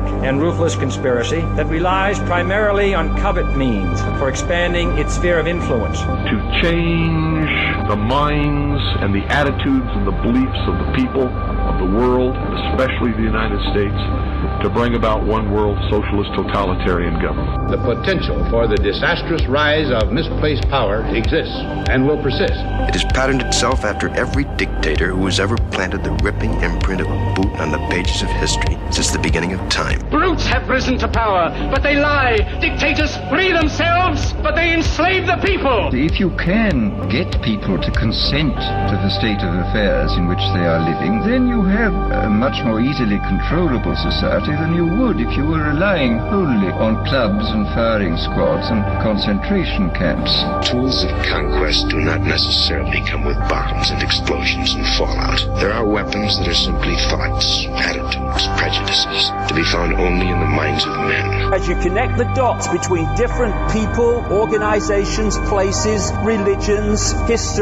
and ruthless conspiracy that relies primarily on covert means for expanding its sphere of influence. To change the minds and the attitudes and the beliefs of the people of the world, especially the United States, to bring about one world socialist totalitarian government. The potential for the disastrous rise of misplaced power exists and will persist. It has patterned itself after every dictator who has ever planted the ripping imprint of a boot on the pages of history since the beginning of time. Brutes have risen to power, but they lie. Dictators free themselves, but they enslave the people. If you can get people to consent to the state of affairs in which they are living, then you have a much more easily controllable society than you would if you were relying wholly on clubs and firing squads and concentration camps. Tools of conquest do not necessarily come with bombs and explosions and fallout. There are weapons that are simply thoughts, attitudes, prejudices, to be found only in the minds of men. As you connect the dots between different people, organizations, places, religions, history,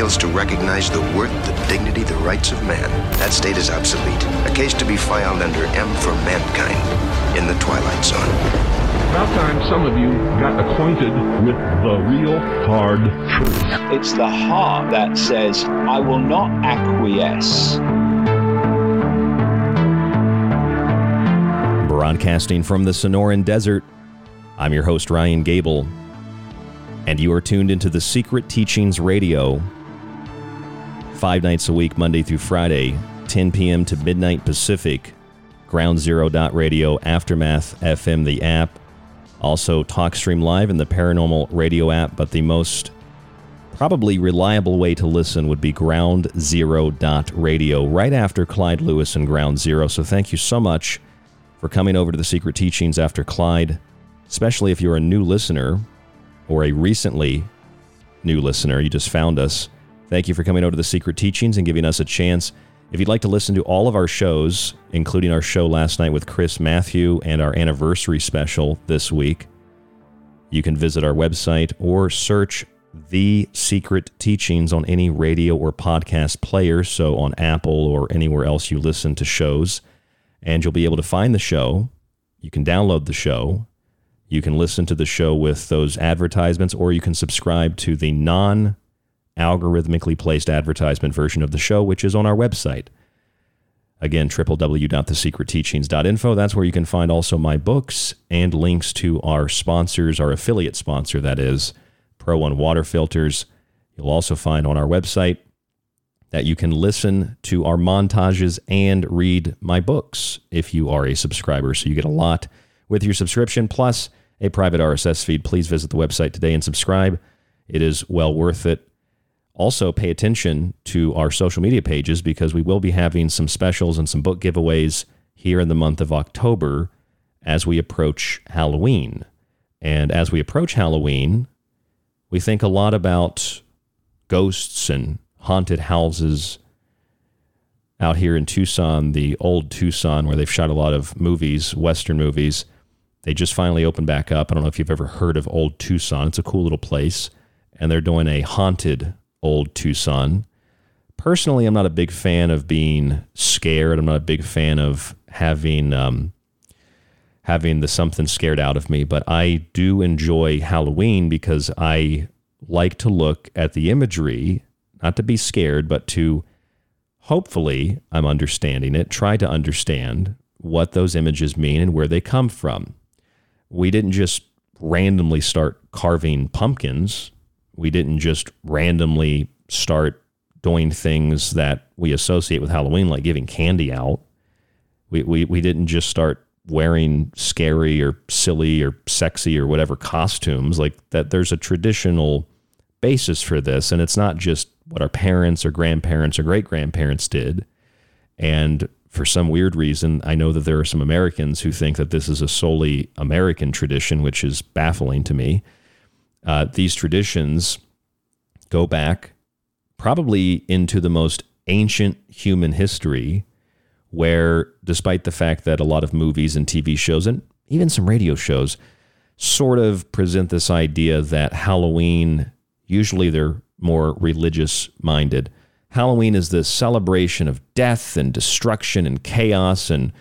to recognize the worth, the dignity, the rights of man, that state is obsolete. A case to be filed under M for mankind in the Twilight Zone. About time some of you got acquainted with the real hard truth. It's the heart that says, I will not acquiesce. Broadcasting from the Sonoran Desert, I'm your host, Ryan Gable, and you are tuned into the Secret Teachings Radio, five nights a week, Monday through Friday, 10 p.m. to midnight Pacific, Ground Zero Radio, Aftermath FM, the app, also TalkStream Live and the Paranormal Radio app, but the most probably reliable way to listen would be Ground Zero Radio, right after Clyde Lewis and Ground Zero. So thank you so much for coming over to the Secret Teachings after Clyde, especially if you're a new listener or a recently new listener. You just found us. Thank you for coming over to the Secret Teachings and giving us a chance. If you'd like to listen to all of our shows, including our show last night with Chris Matthew and our anniversary special this week, you can visit our website or search The Secret Teachings on any radio or podcast player, so on Apple or anywhere else you listen to shows, and you'll be able to find the show. You can download the show. You can listen to the show with those advertisements, or you can subscribe to the non algorithmically placed advertisement version of the show, which is on our website. Again, www.thesecretteachings.info. That's where you can find also my books and links to our sponsors, our affiliate sponsor, that is Pro One Water Filters. You'll also find on our website that you can listen to our montages and read my books if you are a subscriber. So you get a lot with your subscription plus a private RSS feed. Please visit the website today and subscribe. It is well worth it. Also, pay attention to our social media pages because we will be having some specials and some book giveaways here in the month of October as we approach Halloween. And as we approach Halloween, we think a lot about ghosts and haunted houses out here in Tucson, the old Tucson, where they've shot a lot of movies, Western movies. They just finally opened back up. I don't know if you've ever heard of Old Tucson. It's a cool little place. And they're doing a haunted Old Tucson. Personally, I'm not a big fan of being scared. I'm not a big fan of having um, having the something scared out of me. But I do enjoy Halloween because I like to look at the imagery not to be scared, but to hopefully, I'm understanding it, try to understand what those images mean and where they come from. We didn't just randomly start carving pumpkins. We didn't just randomly start doing things that we associate with Halloween, like giving candy out. We, we, we didn't just start wearing scary or silly or sexy or whatever costumes. Like that, there's a traditional basis for this. And it's not just what our parents or grandparents or great grandparents did. And for some weird reason, I know that there are some Americans who think that this is a solely American tradition, which is baffling to me. Uh, these traditions go back probably into the most ancient human history, where despite the fact that a lot of movies and TV shows and even some radio shows sort of present this idea that Halloween, usually they're more religious minded. Halloween is this celebration of death and destruction and chaos, and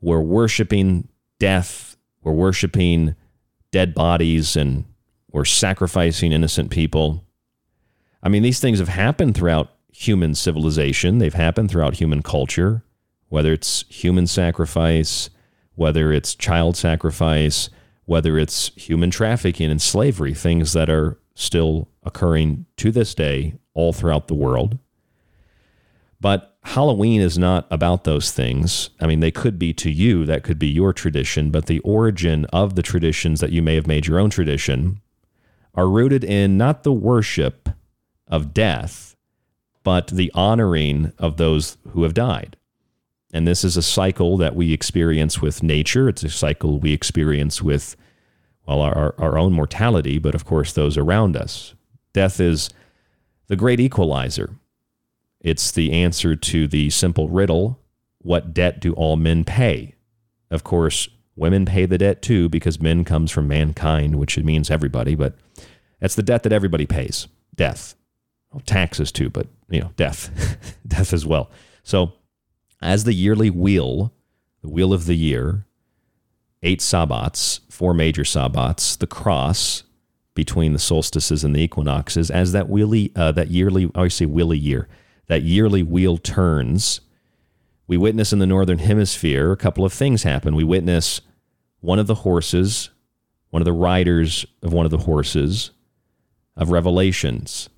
we're worshiping death, we're worshiping dead bodies, and we're sacrificing innocent people. I mean, these things have happened throughout human civilization, they've happened throughout human culture, whether it's human sacrifice, whether it's child sacrifice, whether it's human trafficking and slavery, things that are still occurring to this day all throughout the world. But Halloween is not about those things. I mean, they could be to you, that could be your tradition, but the origin of the traditions that you may have made your own tradition are rooted in not the worship of death, but the honoring of those who have died. And this is a cycle that we experience with nature. It's a cycle we experience with well, our, our own mortality, but of course those around us. Death is the great equalizer. It's the answer to the simple riddle what debt do all men pay? Of course, women pay the debt too because men comes from mankind, which means everybody, but that's the debt that everybody pays death. Well, taxes too, but you know, death, death as well. So, as the yearly wheel, the wheel of the year, eight sabbats, four major sabbats, the cross between the solstices and the equinoxes, as that wheelie, uh, that yearly, I say wheelie year, that yearly wheel turns, we witness in the northern hemisphere a couple of things happen. We witness one of the horses, one of the riders of one of the horses of Revelations,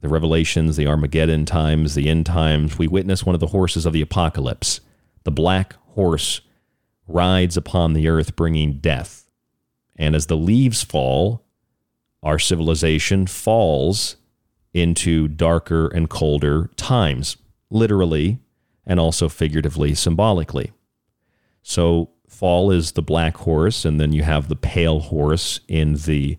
the Revelations, the Armageddon times, the end times. We witness one of the horses of the apocalypse, the black horse rides upon the earth bringing death. And as the leaves fall, our civilization falls into darker and colder times, literally and also figuratively, symbolically. So, fall is the black horse, and then you have the pale horse in the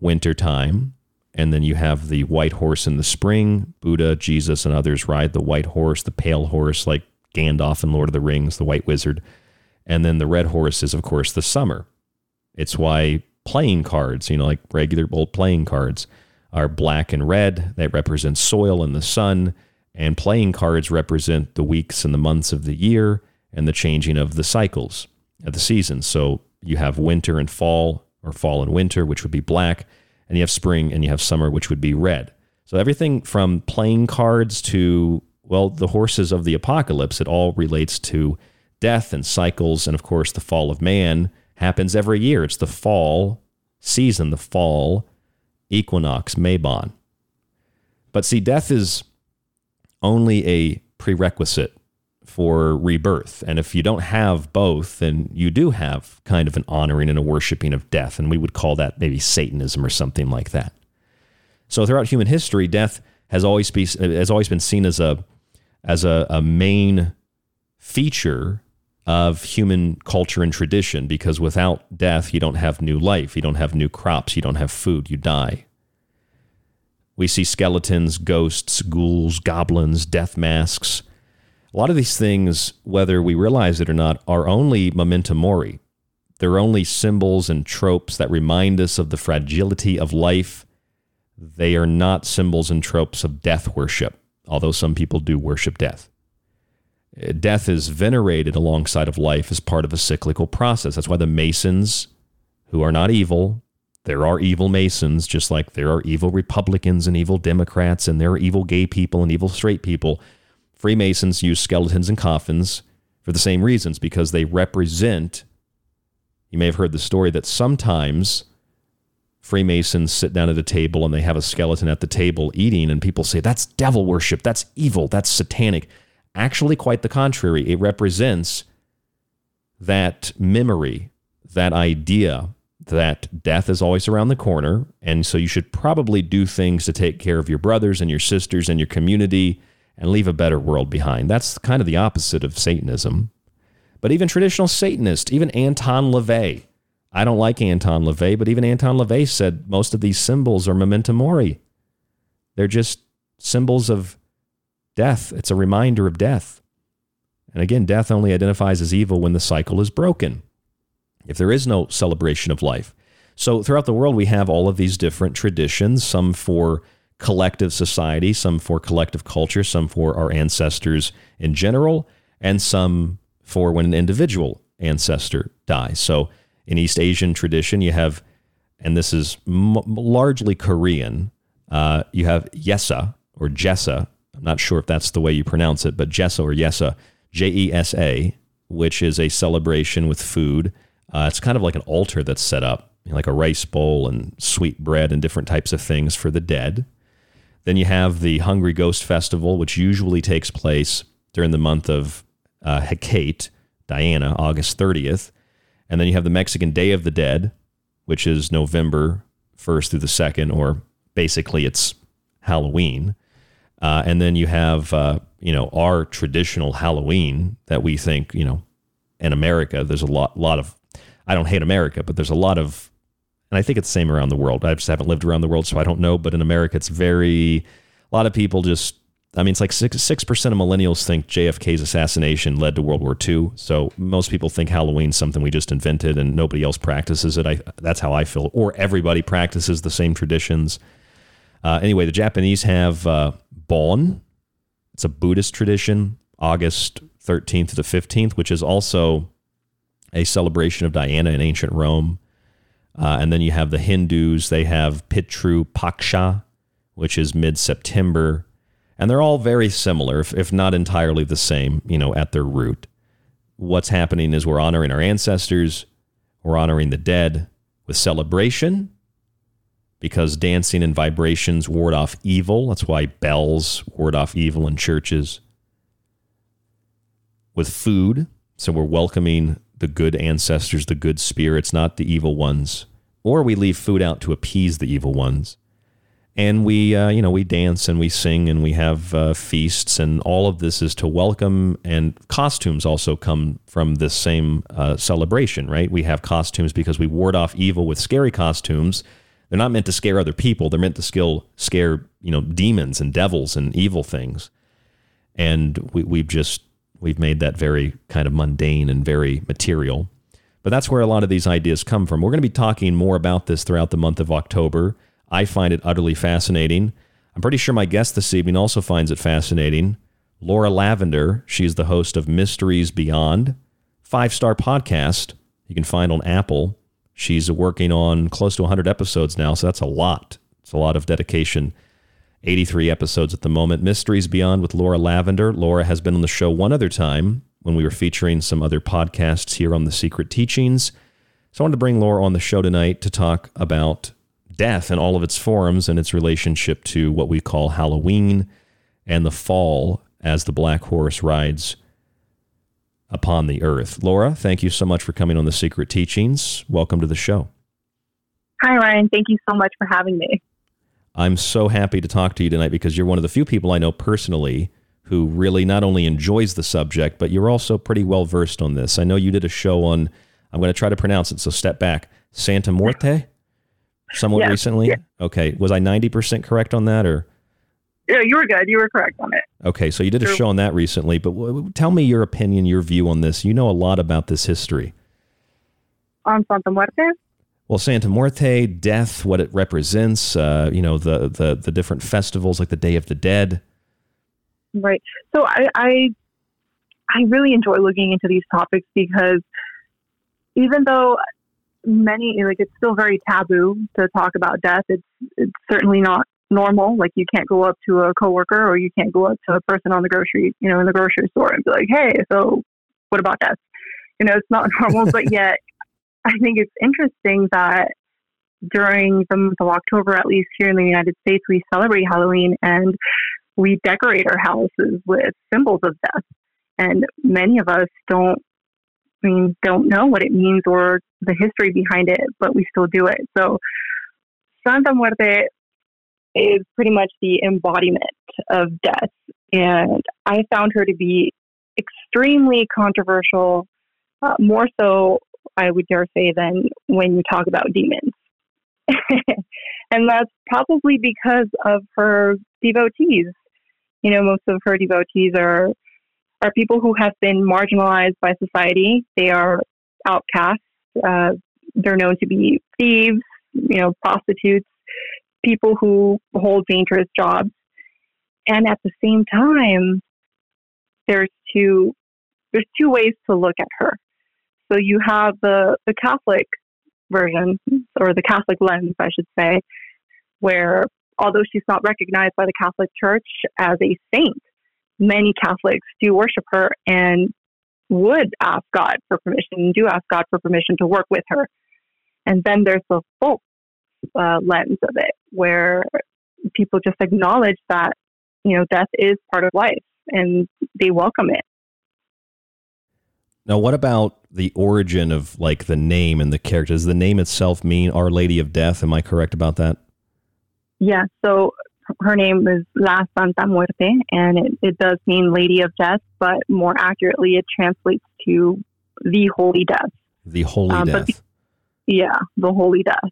wintertime, and then you have the white horse in the spring. Buddha, Jesus, and others ride the white horse, the pale horse, like Gandalf in Lord of the Rings, the white wizard. And then the red horse is, of course, the summer. It's why playing cards, you know, like regular old playing cards, are black and red. They represent soil and the sun. And playing cards represent the weeks and the months of the year and the changing of the cycles of the seasons. So you have winter and fall, or fall and winter, which would be black. And you have spring and you have summer, which would be red. So everything from playing cards to, well, the horses of the apocalypse, it all relates to death and cycles, and of course, the fall of man happens every year. It's the fall season, the fall equinox, Mabon. But see, death is only a prerequisite for rebirth. And if you don't have both, then you do have kind of an honoring and a worshiping of death. And we would call that maybe Satanism or something like that. So throughout human history, death has always, be, has always been seen as a, as a, a main feature of human culture and tradition because without death, you don't have new life, you don't have new crops, you don't have food, you die. We see skeletons, ghosts, ghouls, goblins, death masks. A lot of these things, whether we realize it or not, are only memento mori. They're only symbols and tropes that remind us of the fragility of life. They are not symbols and tropes of death worship, although some people do worship death. Uh, death is venerated alongside of life as part of a cyclical process. That's why the Masons, who are not evil, there are evil Masons, just like there are evil Republicans and evil Democrats, and there are evil gay people and evil straight people. Freemasons use skeletons and coffins for the same reasons because they represent. You may have heard the story that sometimes Freemasons sit down at a table and they have a skeleton at the table eating, and people say, That's devil worship. That's evil. That's satanic. Actually, quite the contrary. It represents that memory, that idea that death is always around the corner. And so you should probably do things to take care of your brothers and your sisters and your community and leave a better world behind. That's kind of the opposite of Satanism. But even traditional Satanists, even Anton LaVey, I don't like Anton LaVey, but even Anton LaVey said most of these symbols are memento mori. They're just symbols of Death, it's a reminder of death. And again, death only identifies as evil when the cycle is broken, if there is no celebration of life. So throughout the world, we have all of these different traditions, some for collective society, some for collective culture, some for our ancestors in general, and some for when an individual ancestor dies. So in East Asian tradition, you have, and this is m- largely Korean, uh, you have Yesa or Jessa, I'm not sure if that's the way you pronounce it, but Jessa or Yesa, J E S A, which is a celebration with food. Uh, it's kind of like an altar that's set up, like a rice bowl and sweet bread and different types of things for the dead. Then you have the Hungry Ghost Festival, which usually takes place during the month of uh, Hecate, Diana, August 30th. And then you have the Mexican Day of the Dead, which is November 1st through the 2nd, or basically it's Halloween. Uh, and then you have, uh, you know, our traditional Halloween that we think, you know, in America, there's a lot, lot of, I don't hate America, but there's a lot of, and I think it's the same around the world. I just haven't lived around the world, so I don't know. But in America, it's very, a lot of people just, I mean, it's like six six percent of millennials think JFK's assassination led to World War II. So most people think Halloween's something we just invented and nobody else practices it. I, that's how I feel. Or everybody practices the same traditions. Uh, anyway, the Japanese have uh, Bon. It's a Buddhist tradition, August 13th to the 15th, which is also a celebration of Diana in ancient Rome. Uh, and then you have the Hindus, they have Pitru Paksha, which is mid September. And they're all very similar, if, if not entirely the same, you know, at their root. What's happening is we're honoring our ancestors, we're honoring the dead with celebration because dancing and vibrations ward off evil. That's why bells ward off evil in churches. With food, so we're welcoming the good ancestors, the good spirits, not the evil ones. Or we leave food out to appease the evil ones. And we, uh, you know, we dance and we sing and we have uh, feasts, and all of this is to welcome. And costumes also come from this same uh, celebration, right? We have costumes because we ward off evil with scary costumes they're not meant to scare other people. They're meant to skill, scare, you know, demons and devils and evil things. And we, we've just we've made that very kind of mundane and very material. But that's where a lot of these ideas come from. We're going to be talking more about this throughout the month of October. I find it utterly fascinating. I'm pretty sure my guest this evening also finds it fascinating. Laura Lavender, she's the host of Mysteries Beyond, five star podcast you can find on Apple. She's working on close to 100 episodes now, so that's a lot. It's a lot of dedication. 83 episodes at the moment. Mysteries Beyond with Laura Lavender. Laura has been on the show one other time when we were featuring some other podcasts here on The Secret Teachings. So I wanted to bring Laura on the show tonight to talk about death and all of its forms and its relationship to what we call Halloween and the fall as the black horse rides upon the earth. Laura, thank you so much for coming on the Secret Teachings. Welcome to the show. Hi, Ryan. Thank you so much for having me. I'm so happy to talk to you tonight because you're one of the few people I know personally who really not only enjoys the subject, but you're also pretty well versed on this. I know you did a show on, I'm going to try to pronounce it, so step back, Santa Muerte, somewhat Yes, recently. yes. Okay. Was I 90% correct on that or? Yeah, you were good. You were correct on it. Okay, so you did a show on that recently, but w- w- tell me your opinion, your view on this. You know a lot about this history. On Santa Muerte? Well, Santa Muerte, death, what it represents, uh, you know, the, the the different festivals like the Day of the Dead. Right. So I, I I really enjoy looking into these topics because even though many like it's still very taboo to talk about death, it's it's certainly not normal. Like you can't go up to a coworker or you can't go up to a person on the grocery, you know, in the grocery store and be like, "Hey, so what about death?" You know, it's not normal, but yet I think it's interesting that during the month of October, at least here in the United States, we celebrate Halloween and we decorate our houses with symbols of death. And many of us don't, I mean, don't know what it means or the history behind it, but we still do it. So Santa Muerte is pretty much the embodiment of death. And I found her to be extremely controversial, uh, more so, I would dare say, than when you talk about demons. and that's probably because of her devotees. You know, most of her devotees are are people who have been marginalized by society. They are outcasts. Uh, they're known to be thieves, you know, prostitutes, people who hold dangerous jobs. And at the same time, there's two there's two ways to look at her. So you have the the Catholic version or the Catholic lens, I should say, where although she's not recognized by the Catholic Church as a saint, many Catholics do worship her and would ask God for permission, do ask God for permission to work with her. And then there's the folk uh, lens of it, where people just acknowledge that, you know, death is part of life and they welcome it. Now, what about the origin of like the name and the character? Does the name itself mean Our Lady of Death? Am I correct about that? Yeah, so her name is La Santa Muerte, and it, it does mean Lady of Death, but more accurately, it translates to the Holy Death. The Holy Um, Death. but the- yeah, the Holy Death.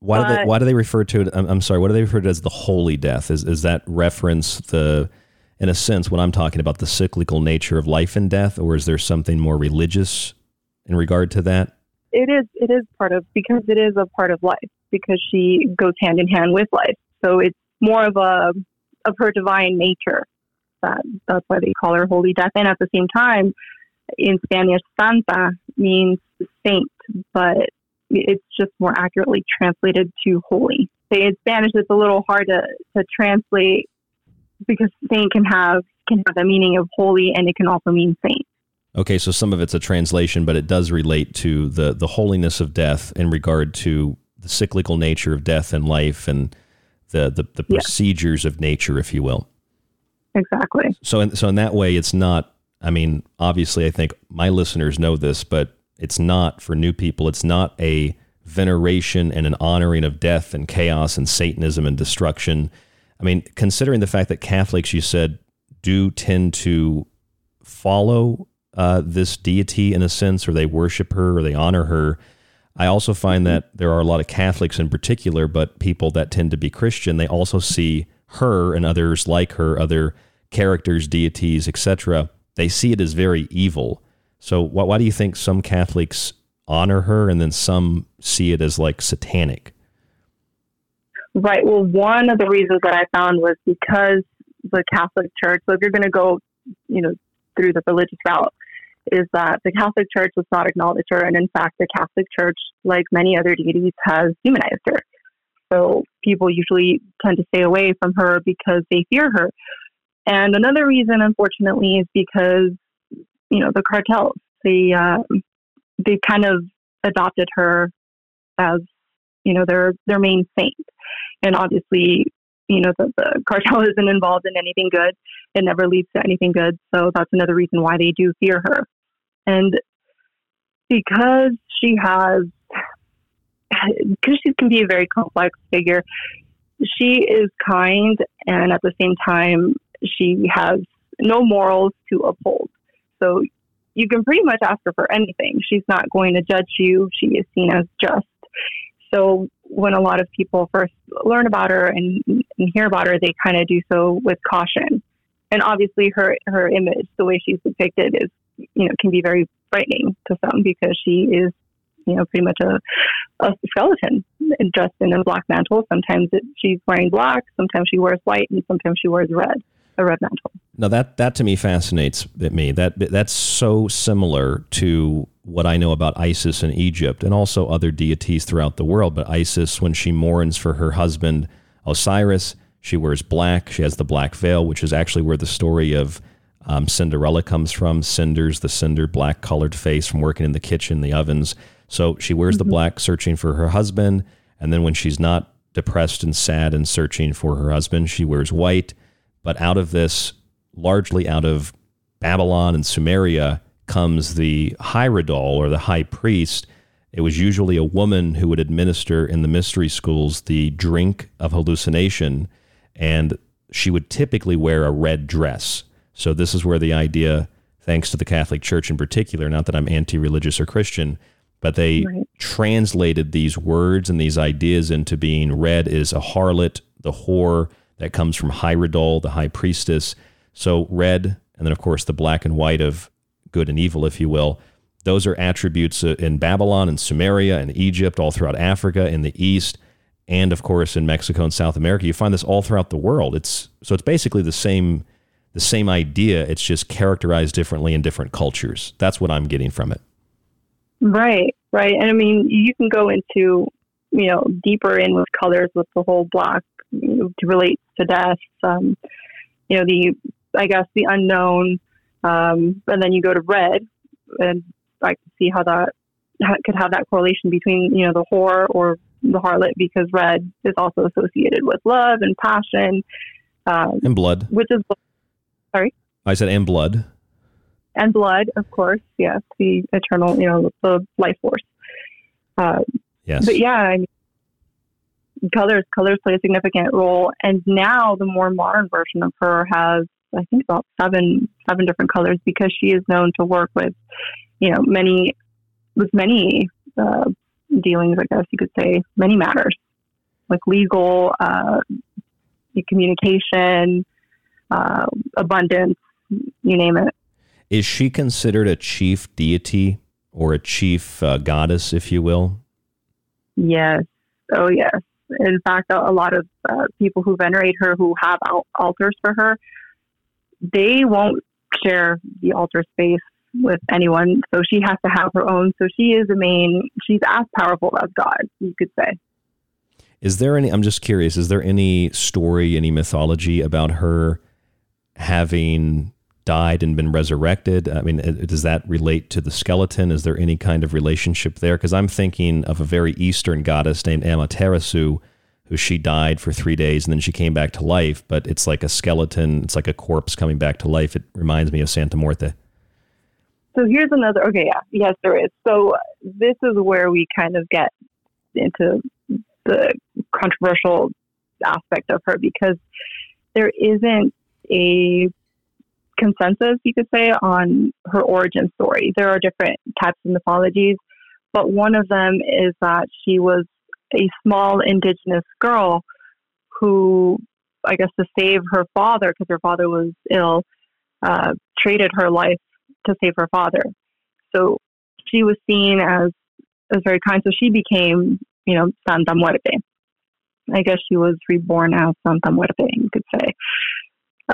why do they Why do they refer to it? I'm, I'm sorry. What do they refer to as the Holy Death? Is is that reference the, in a sense, when I'm talking about, the cyclical nature of life and death, or is there something more religious in regard to that? It is. It is part of because it is a part of life because she goes hand in hand with life. So it's more of a of her divine nature. That that's why they call her Holy Death. And at the same time, in Spanish, Santa means saint, but it's just more accurately translated to holy. In Spanish, it's a little hard to, to translate because saint can have can have the meaning of holy, and it can also mean saint. Okay, so some of it's a translation, but it does relate to the the holiness of death in regard to the cyclical nature of death and life and the the, the Yeah. procedures of nature, if you will. Exactly. So in, so in that way, it's not. I mean, obviously, I think my listeners know this, but it's not for new people. It's not a veneration and an honoring of death and chaos and Satanism and destruction. I mean, considering the fact that Catholics, you said, do tend to follow uh, this deity in a sense, or they worship her, or they honor her. I also find that there are a lot of Catholics in particular, but people that tend to be Christian, they also see her and others like her, other characters, deities, etc. They see it as very evil. So, why, why do you think some Catholics honor her and then some see it as like satanic? Right. Well, one of the reasons that I found was because the Catholic Church. So if you're going to go, you know, through the religious route, is that the Catholic Church does not acknowledge her, and in fact, the Catholic Church, like many other deities, has demonized her. So people usually tend to stay away from her because they fear her. And another reason, unfortunately, is because you know the cartels. They uh, they kind of adopted her as you know their their main saint, and obviously you know, the, the cartel isn't involved in anything good. It never leads to anything good. So that's another reason why they do fear her. And because she has, because she can be a very complex figure, she is kind and at the same time, she has no morals to uphold. So you can pretty much ask her for anything. She's not going to judge you. She is seen as just. So when a lot of people first learn about her and, and hear about her, they kind of do so with caution. And obviously, her her image, the way she's depicted, is you know can be very frightening to some because she is you know pretty much a a skeleton dressed in a black mantle. Sometimes it, she's wearing black, sometimes she wears white, and sometimes she wears red, a red mantle. Now that that to me fascinates me. That that's so similar to what I know about Isis in Egypt and also other deities throughout the world. But Isis, when she mourns for her husband Osiris, she wears black. She has the black veil, which is actually where the story of um, Cinderella comes from. Cinders, the cinder, black colored face from working in the kitchen, the ovens. So she wears mm-hmm. the black, searching for her husband. And then when she's not depressed and sad and searching for her husband, she wears white. But out of this, largely out of Babylon and Sumeria, comes the Hierodule or the high priest. It was usually a woman who would administer in the mystery schools the drink of hallucination, and she would typically wear a red dress. So, this is where the idea, thanks to the Catholic Church in particular, not that I'm anti religious or Christian, but they right. translated these words and these ideas into being red is a harlot, the whore that comes from Hierodule, the high priestess. So, red, and then, of course, the black and white of good and evil, if you will. Those are attributes uh, in Babylon and Sumeria and Egypt, all throughout Africa, in the East, and of course in Mexico and South America. You find this all throughout the world. It's so it's basically the same the same idea. It's just characterized differently in different cultures. That's what I'm getting from it. Right, right. And I mean, you can go into you know deeper in with colors with the whole block to relate to death. Um, you know the I guess the unknown um, and then you go to red, and I can see how that could have that correlation between you know the whore or the harlot because red is also associated with love and passion um, and blood, which is sorry. I said and blood. And blood, of course, yes, the eternal, you know, the life force. Uh, yes. But yeah, I mean, colors colors play a significant role, and now the more modern version of her has I think about seven seven different colors because she is known to work with, you know, many with many uh, dealings. I guess you could say many matters, like legal, uh, communication, uh, abundance, you name it. Is she considered a chief deity or a chief uh, goddess, if you will? Yes. Oh, yes. In fact, a, a lot of uh, people who venerate her, who have altars for her, they won't share the altar space with anyone. So she has to have her own. So she is the main, she's as powerful as God, you could say. Is there any, I'm just curious, is there any story, any mythology about her having died and been resurrected? I mean, uh, does that relate to the skeleton? Is there any kind of relationship there? Because I'm thinking of a very Eastern goddess named Amaterasu who she died for three days and then she came back to life, but it's like a skeleton, it's like a corpse coming back to life. It reminds me of Santa Muerte. So here's another. Okay, yeah, yes, there is. So this is where we kind of get into the controversial aspect of her because there isn't a consensus, you could say, on her origin story. There are different types of mythologies, but one of them is that she was a small indigenous girl who, I guess, to save her father, because her father was ill, uh, traded her life to save her father. So she was seen as as very kind. So she became, you know, Santa Muerte. I guess she was reborn as Santa Muerte, you could say.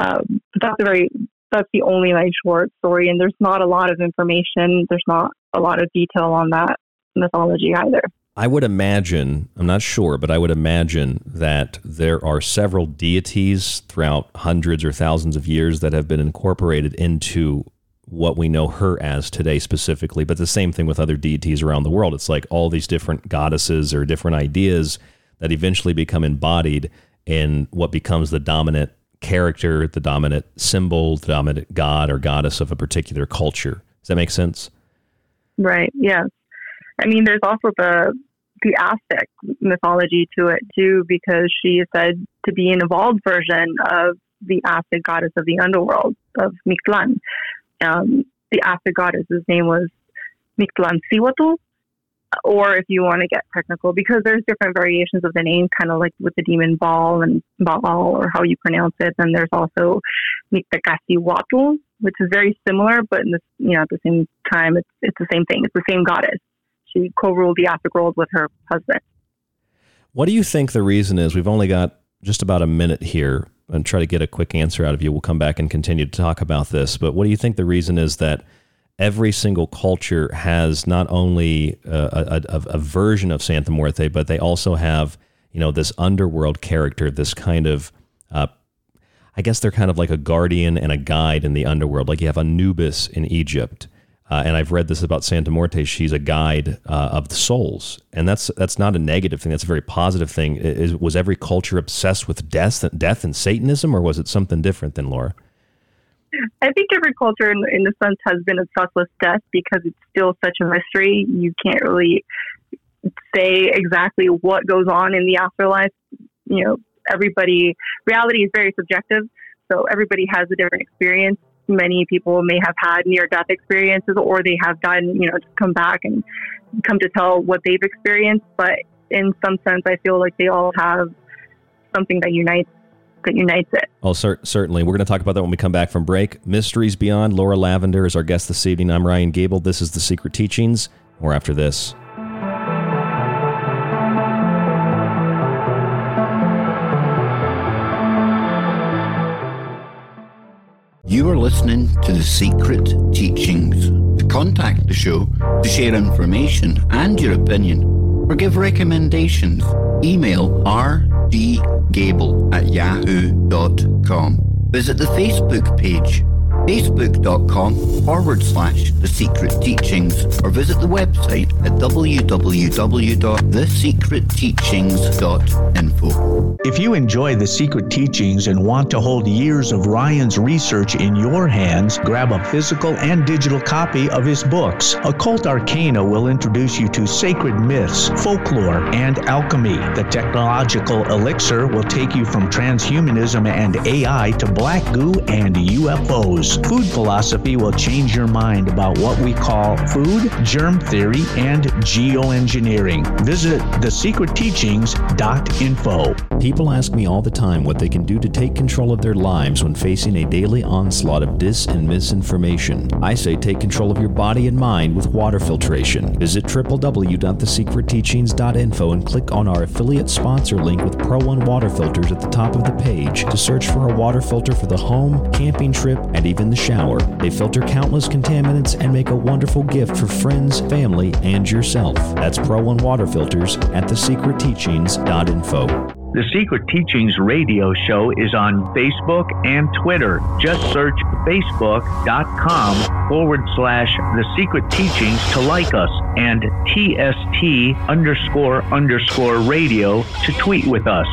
Um, but that's a very that's the only like short story, and there's not a lot of information. There's not a lot of detail on that mythology either. I would imagine, I'm not sure, but I would imagine that there are several deities throughout hundreds or thousands of years that have been incorporated into what we know her as today specifically. But the same thing with other deities around the world. It's like all these different goddesses or different ideas that eventually become embodied in what becomes the dominant character, the dominant symbol, the dominant god or goddess of a particular culture. Does that make sense? Right. Yes. I mean, there's also the the Aztec mythology to it too, because she is said to be an evolved version of the Aztec goddess of the underworld of Mictlan. Um, the Aztec goddess's name was Mictlan Siwatu, or if you want to get technical, because there's different variations of the name, kind of like with the demon Baal and Baal, or how you pronounce it. Then there's also Mictlantecuhtli, which is very similar, but in the, you know at the same time, it's it's the same thing. It's the same goddess. She co-ruled the Aztec world with her husband. What do you think the reason is? We've only got just about a minute here and try to get a quick answer out of you. We'll come back and continue to talk about this. But what do you think the reason is that every single culture has not only a, a, a version of Santa Muerte, but they also have you know this underworld character, this kind of uh, I guess they're kind of like a guardian and a guide in the underworld. Like you have Anubis in Egypt. Uh, and I've read this about Santa Muerte. She's a guide uh, of the souls, and that's that's not a negative thing. That's a very positive thing. Is, was every culture obsessed with death, death and Satanism, or was it something different than Laura? I think every culture, in, in a sense, has been obsessed with death because it's still such a mystery. You can't really say exactly what goes on in the afterlife. You know, everybody reality is very subjective, so everybody has a different experience many people may have had near death experiences or they have done, you know, just come back and come to tell what they've experienced. But in some sense, I feel like they all have something that unites that unites it. Oh, cer- certainly. We're going to talk about that when we come back from break. Mysteries Beyond. Laura Lavender is our guest this evening. I'm Ryan Gable. This is The Secret Teachings. More after this. You are listening to The Secret Teachings. To contact the show, to share information and your opinion, or give recommendations, email rdgable at yahoo.com. Visit the Facebook page facebook.com forward slash the secret teachings or visit the website at www.thesecretteachings.info. If you enjoy the secret teachings and want to hold years of Ryan's research in your hands, grab a physical and digital copy of his books. Occult Arcana will introduce you to sacred myths, folklore, and alchemy. The technological elixir will take you from transhumanism and AI to black goo and UFOs. Food philosophy will change your mind about what we call food, germ theory, and geoengineering. Visit thesecretteachings.info. People ask me all the time what they can do to take control of their lives when facing a daily onslaught of dis and misinformation. I say take control of your body and mind with water filtration. Visit www.thesecretteachings.info and click on our affiliate sponsor link with Pro One water filters at the top of the page to search for a water filter for the home, camping trip, and even the shower. They filter countless contaminants and make a wonderful gift for friends, family, and yourself. That's Pro One water filters at thesecretteachings.info. The Secret Teachings radio show is on Facebook and Twitter. Just search facebook.com forward slash The Secret Teachings to like us and TST underscore underscore radio to tweet with us.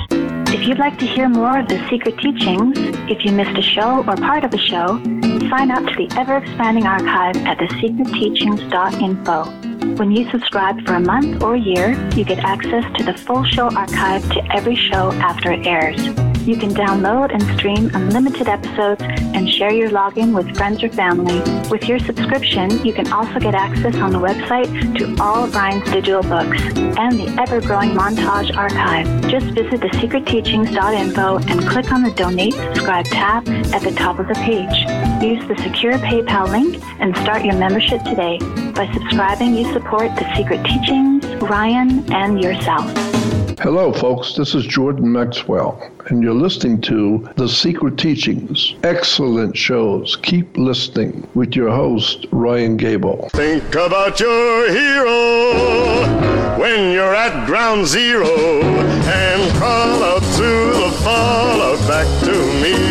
If you'd like to hear more of The Secret Teachings, if you missed a show or part of a show, sign up to the ever expanding archive at thesecretteachings.info. When you subscribe for a month or a year, you get access to the full show archive to every show after it airs. You can download and stream unlimited episodes and share your login with friends or family. With your subscription, you can also get access on the website to all of Ryan's digital books and the ever-growing montage archive. Just visit thesecretteachings.info and click on the Donate Subscribe tab at the top of the page. Use the secure PayPal link and start your membership today. By subscribing, you support The Secret Teachings, Ryan, and yourself. Hello, folks. This is Jordan Maxwell, and you're listening to The Secret Teachings. Excellent shows. Keep listening with your host, Ryan Gable. Think about your hero when you're at ground zero and call out to the fallout back to me.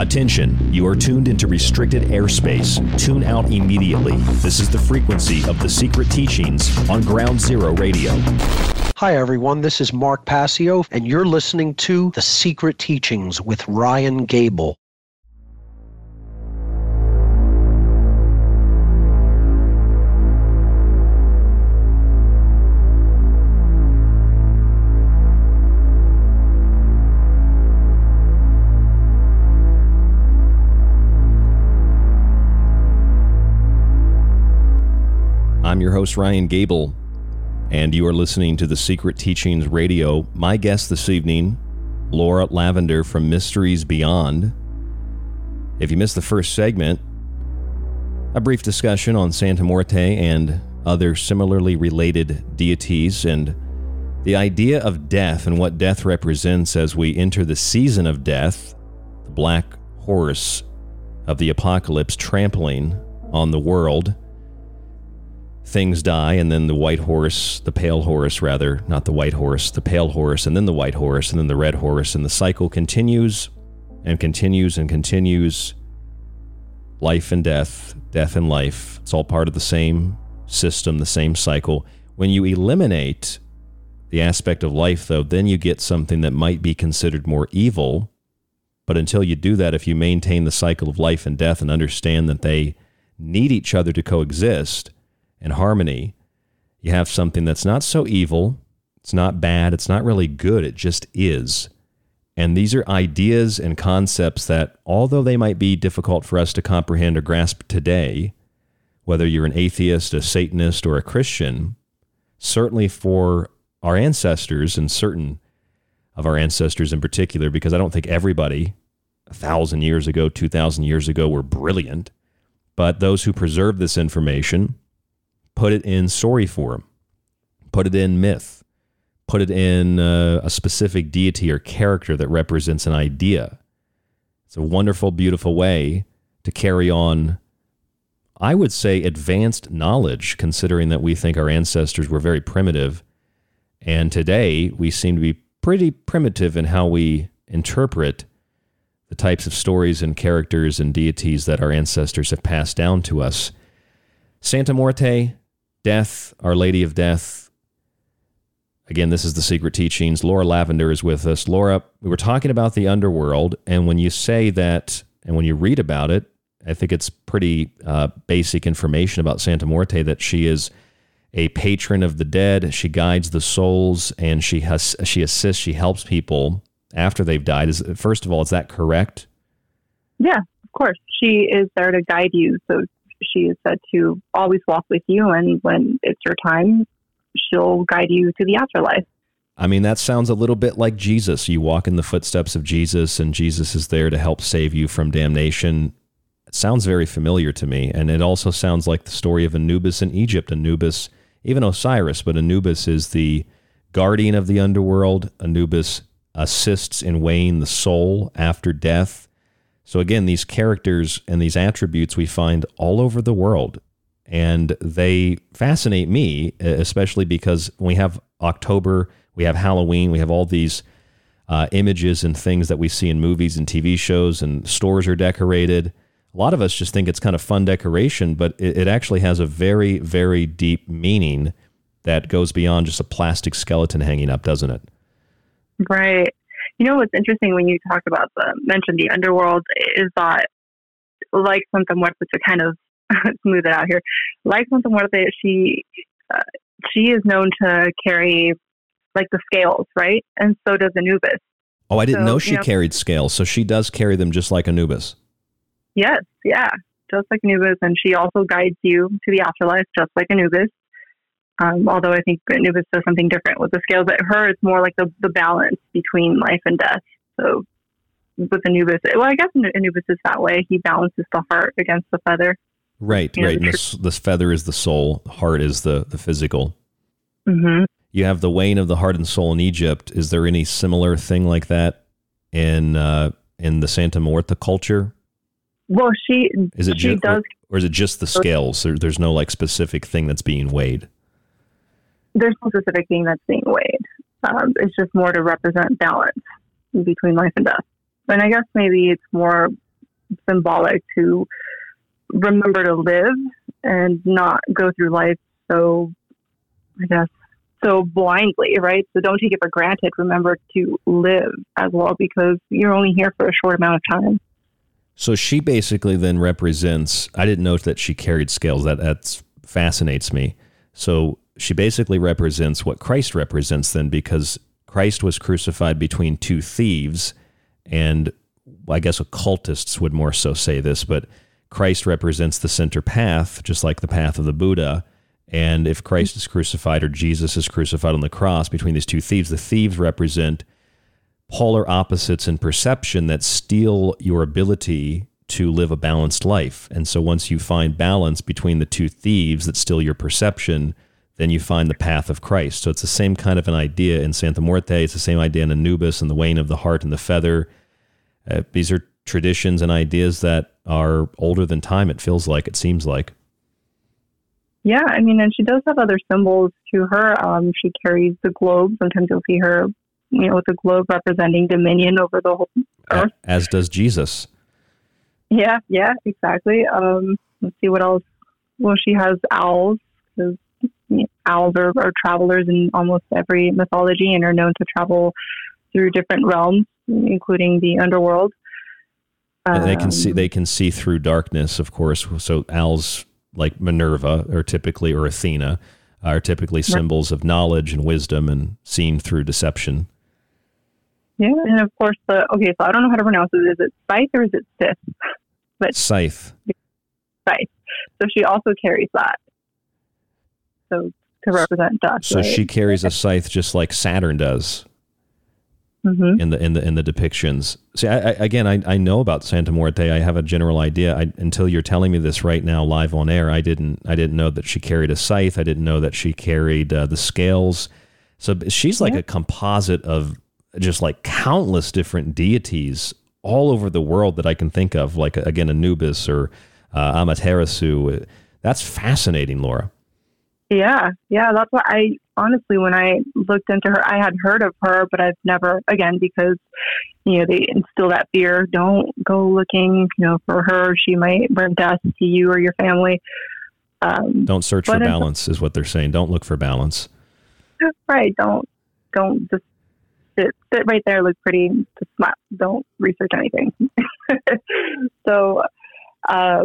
Attention, you are tuned into restricted airspace. Tune out immediately. This is the frequency of the secret teachings on Ground Zero Radio. Hi, everyone. This is Mark Passio, and you're listening to The Secret Teachings with Ryan Gable. Your host, Ryan Gable, and you are listening to the Secret Teachings Radio. My guest this evening, Laura Lavender from Mysteries Beyond. If you missed the first segment, a brief discussion on Santa Muerte and other similarly related deities and the idea of death and what death represents as we enter the season of death, the black horse of the apocalypse trampling on the world things die, and then the white horse, the pale horse, rather, not the white horse, the pale horse, and then the white horse, and then the red horse, and the cycle continues and continues and continues. Life and death, death and life. It's all part of the same system, the same cycle. When you eliminate the aspect of life, though, then you get something that might be considered more evil. But until you do that, if you maintain the cycle of life and death and understand that they need each other to coexist, and harmony, you have something that's not so evil, it's not bad, it's not really good, it just is. And these are ideas and concepts that, although they might be difficult for us to comprehend or grasp today, whether you're an atheist, a Satanist, or a Christian, certainly for our ancestors and certain of our ancestors in particular, because I don't think everybody a thousand years ago, two thousand years ago were brilliant, but those who preserved this information put it in story form, put it in myth, put it in uh, a specific deity or character that represents an idea. It's a wonderful, beautiful way to carry on, I would say, advanced knowledge, considering that we think our ancestors were very primitive. And today we seem to be pretty primitive in how we interpret the types of stories and characters and deities that our ancestors have passed down to us. Santa Muerte, Death, Our Lady of Death. Again, this is the Secret Teachings. Laura Lavender is with us. Laura, we were talking about the underworld, and when you say that, and when you read about it, I think it's pretty uh, basic information about Santa Muerte that she is a patron of the dead. She guides the souls, and she has she assists, she helps people after they've died. Is first of all, is that correct? Yeah, of course. She is there to guide you. So she is said to always walk with you, and when it's your time, she'll guide you to the afterlife. I mean, that sounds a little bit like Jesus. You walk in the footsteps of Jesus, and Jesus is there to help save you from damnation. It sounds very familiar to me. And it also sounds like the story of Anubis in Egypt. Anubis, even Osiris, but Anubis is the guardian of the underworld. Anubis assists in weighing the soul after death. So, again, these characters and these attributes we find all over the world. And they fascinate me, especially because we have October, we have Halloween, we have all these uh, images and things that we see in movies and TV shows, and stores are decorated. A lot of us just think it's kind of fun decoration, but it, it actually has a very, very deep meaning that goes beyond just a plastic skeleton hanging up, doesn't it? Right. You know what's interesting when you talk about the mention the underworld is that like Santa Muerte to kind of smooth it out here, like Santa Muerte, she uh, she is known to carry like the scales, right? And so does Anubis. Oh, I didn't So, know she you know- carried scales, so she does carry them just like Anubis. Yes, yeah, just like Anubis, and she also guides you to the afterlife, just like Anubis. Um, although I think Anubis does something different with the scales. But her, it's more like the the balance between life and death. So with Anubis, well, I guess Anubis is that way. He balances the heart against the feather. Right, Yeah, right. the And this, this feather is the soul, heart is the, the physical. hmm You have the weighing of the heart and soul in Egypt. Is there any similar thing like that in uh, in the Santa Muerte culture? Well, she Is it she ju- does. or, or is it just the scales? There, there's no like specific thing that's being weighed. There's no specific thing that's being weighed. Um, it's just more to represent balance between life and death. And I guess maybe it's more symbolic to remember to live and not go through life so, I guess, so blindly, right? So don't take it for granted. Remember to live as well because you're only here for a short amount of time. So she basically then represents. I didn't know that she carried scales. That that fascinates me. So she basically represents what Christ represents then, because Christ was crucified between two thieves, and I guess occultists would more so say this, but Christ represents the center path, just like the path of the Buddha. And if Christ is crucified or Jesus is crucified on the cross between these two thieves, the thieves represent polar opposites in perception that steal your ability to live a balanced life. And so once you find balance between the two thieves that steal your perception, then you find the path of Christ. So it's the same kind of an idea in Santa Muerte. It's the same idea in Anubis and the wane of the heart and the feather. Uh, these are traditions and ideas that are older than time, it feels like, it seems like. Yeah, I mean, and she does have other symbols to her. Um, she carries the globe. Sometimes you'll see her, you know, with the globe representing dominion over the whole earth. As does Jesus. Yeah, yeah, exactly. Um, let's see what else. Well, she has owls because owls are, are travelers in almost every mythology and are known to travel through different realms, including the underworld. And they can see Um, they can see through darkness, of course. So owls like Minerva are typically or Athena are typically symbols of knowledge and wisdom and seen through deception. Yeah, and of course the okay. So I don't know how to pronounce it. Is it Scythe or is it Sith? But Scythe. Scythe. So she also carries that. So to represent dust. So right? she carries a scythe just like Saturn does Mhm. in the in the in the depictions. See, I, I, again, I, I know about Santa Muerte. I have a general idea. I, until you're telling me this right now, live on air, I didn't I didn't know that she carried a scythe. I didn't know that she carried uh, the scales. So she's like a composite of just like countless different deities all over the world that I can think of. Like again, Anubis or uh, Amaterasu. That's fascinating, Laura. Yeah, yeah, that's what I honestly, when I looked into her, I had heard of her, but I've never, again, because, you know, they instill that fear. Don't go looking, you know, for her. She might bring death to you or your family. Um, Don't search for balance, is what they're saying. Don't look for balance. right. Don't, don't just sit, sit right there, look pretty, just smile. Don't research anything. so, uh,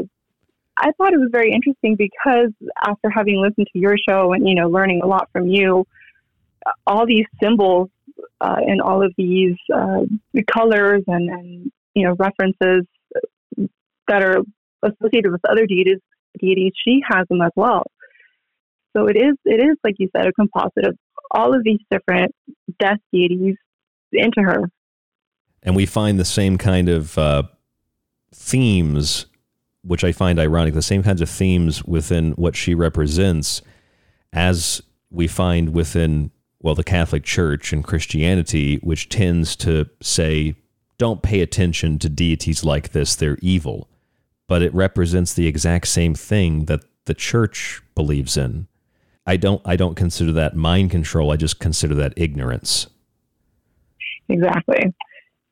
I thought it was very interesting because after having listened to your show and you know learning a lot from you, all these symbols uh, and all of these uh, colors and, and you know references that are associated with other deities, deities, she has them as well. So it is it is like you said a composite of all of these different death deities into her. and we find the same kind of uh, themes, which I find ironic. The same kinds of themes within what she represents, as we find within well the Catholic Church and Christianity, which tends to say, "Don't pay attention to deities like this; they're evil." But it represents the exact same thing that the Church believes in. I don't. I don't consider that mind control. I just consider that ignorance. Exactly.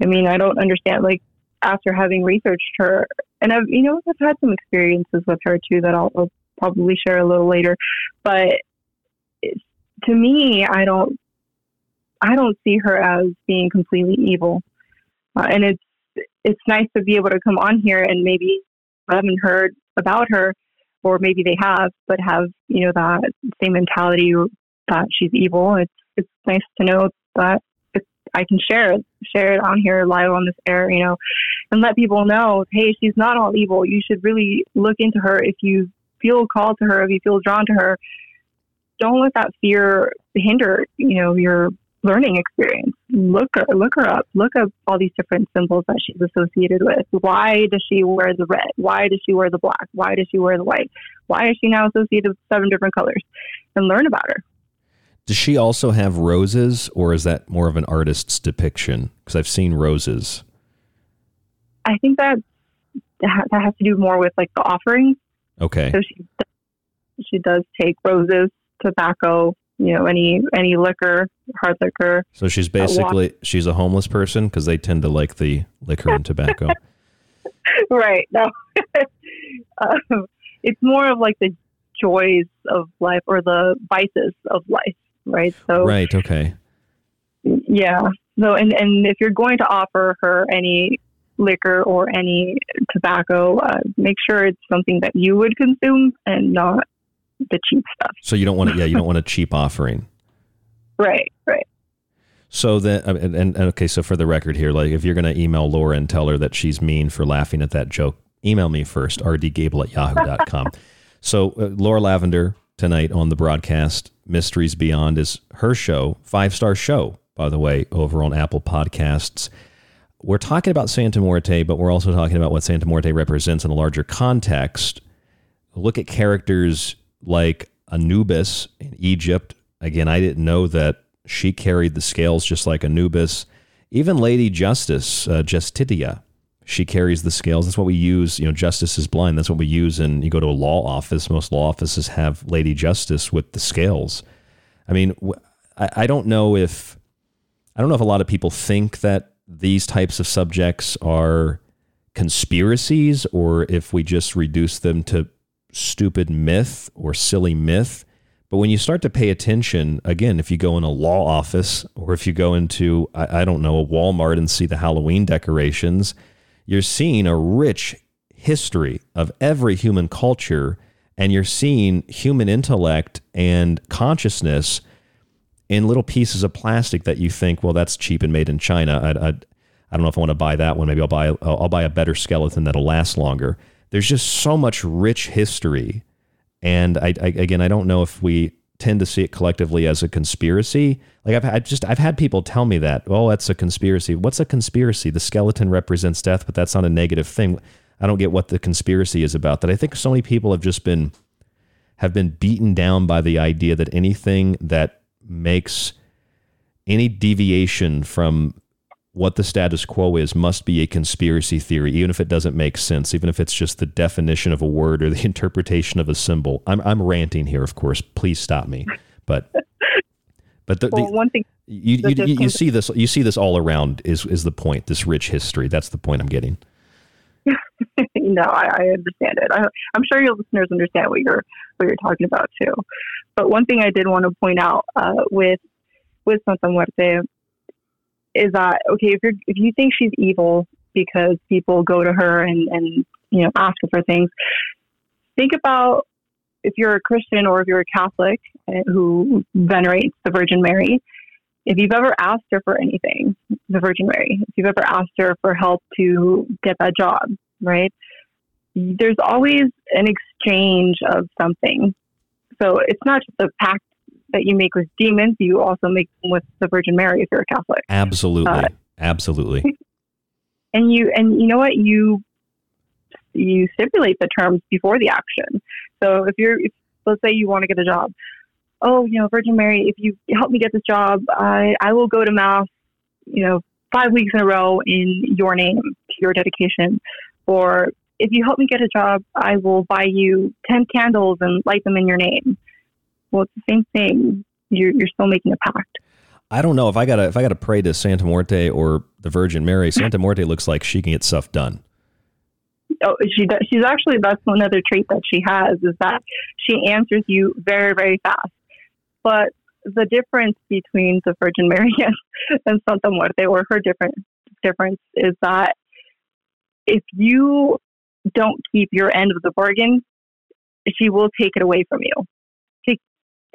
I mean, I don't understand. Like after having researched her, and I've you know I've had some experiences with her too that I'll, I'll probably share a little later. But to me, I don't I don't see her as being completely evil, uh, and it's it's nice to be able to come on here and maybe I haven't heard about her, or maybe they have, but have you know that same mentality that she's evil. It's it's nice to know that I can share it, share it on here live on this air, you know, and let people know, hey, she's not all evil. You should really look into her if you feel called to her, if you feel drawn to her. Don't let that fear hinder, you know, your learning experience. Look her, look her up. Look up all these different symbols that she's associated with. Why does she wear the red? Why does she wear the black? Why does she wear the white? Why is she now associated with seven different colors? And learn about her. Does she also have roses, or is that more of an artist's depiction? Because I've seen roses. I think that that has to do more with like the offerings. Okay. So she she does take roses, tobacco, you know, any any liquor, hard liquor. So she's basically she's a homeless person because they tend to like the liquor and tobacco. right. No, um, it's more of like the joys of life or the vices of life. Right? So Right. Okay. yeah. So and and if you're going to offer her any liquor or any tobacco, uh, make sure it's something that you would consume and not the cheap stuff. So you don't want to. Yeah, you don't want a cheap offering. Right. Right. So then, uh, and, and, and okay, so for the record here, like if you're going to email Laura and tell her that she's mean for laughing at that joke, email me first, rdgable at yahoo.com. so uh, Laura Lavender tonight on the broadcast, Mysteries Beyond is her show, five star show, by the way, over on Apple Podcasts. We're talking about Santa Muerte, but we're also talking about what Santa Muerte represents in a larger context. Look at characters like Anubis in Egypt. Again, I didn't know that she carried the scales just like Anubis. Even Lady Justice, uh, Justitia, she carries the scales. That's what we use. You know, justice is blind. That's what we use. And you go to a law office. Most law offices have Lady Justice with the scales. I mean, I, don't know if I don't know if a lot of people think that these types of subjects are conspiracies or if we just reduce them to stupid myth or silly myth. But when you start to pay attention, again, if you go in a law office or if you go into, I, I don't know, a Walmart and see the Halloween decorations, you're seeing a rich history of every human culture and you're seeing human intellect and consciousness in little pieces of plastic that you think, well, that's cheap and made in China. I, I, I don't know if I want to buy that one. Maybe I'll buy I'll, buy a better skeleton that'll last longer. There's just so much rich history, and I, I again I don't know if we tend to see it collectively as a conspiracy. Like I've just I've had people tell me that, oh, that's a conspiracy. What's a conspiracy? The skeleton represents death, but that's not a negative thing. I don't get what the conspiracy is about. That I think so many people have just been have been beaten down by the idea that anything that makes any deviation from what the status quo is must be a conspiracy theory, even if it doesn't make sense, even if it's just the definition of a word or the interpretation of a symbol. I'm, I'm ranting here, of course. Please stop me. But but the, well, the, one thing you, you, you, you see this you see this all around is is the point. This rich history. That's the point I'm getting. no, I, I understand it. I, I'm sure your listeners understand what you're what you're talking about too. But one thing I did want to point out uh, with with Santa Muerte is that okay if you if you think she's evil because people go to her and and you know ask her for things, think about if you're a Christian or if you're a Catholic who venerates the Virgin Mary. If you've ever asked her for anything, the Virgin Mary, if you've ever asked her for help to get that job, right? There's always an exchange of something. So it's not just a pact that you make with demons, you also make them with the Virgin Mary if you're a Catholic. Absolutely. Uh, Absolutely. And you and you know what you you stipulate the terms before the action. So if you're if, let's say you want to get a job, oh you know Virgin Mary, if you help me get this job, I I will go to mass, you know five weeks in a row in your name to your dedication, or if you help me get a job, I will buy you ten candles and light them in your name. Well, it's the same thing. You're you're still making a pact. I don't know if I gotta if I gotta pray to Santa Muerte or the Virgin Mary. Santa Muerte looks like she can get stuff done. Oh, she does. She's actually that's another trait that she has is that she answers you very very fast. But the difference between the Virgin Mary and, and Santa Muerte, or her different difference, is that if you don't keep your end of the bargain, she will take it away from you.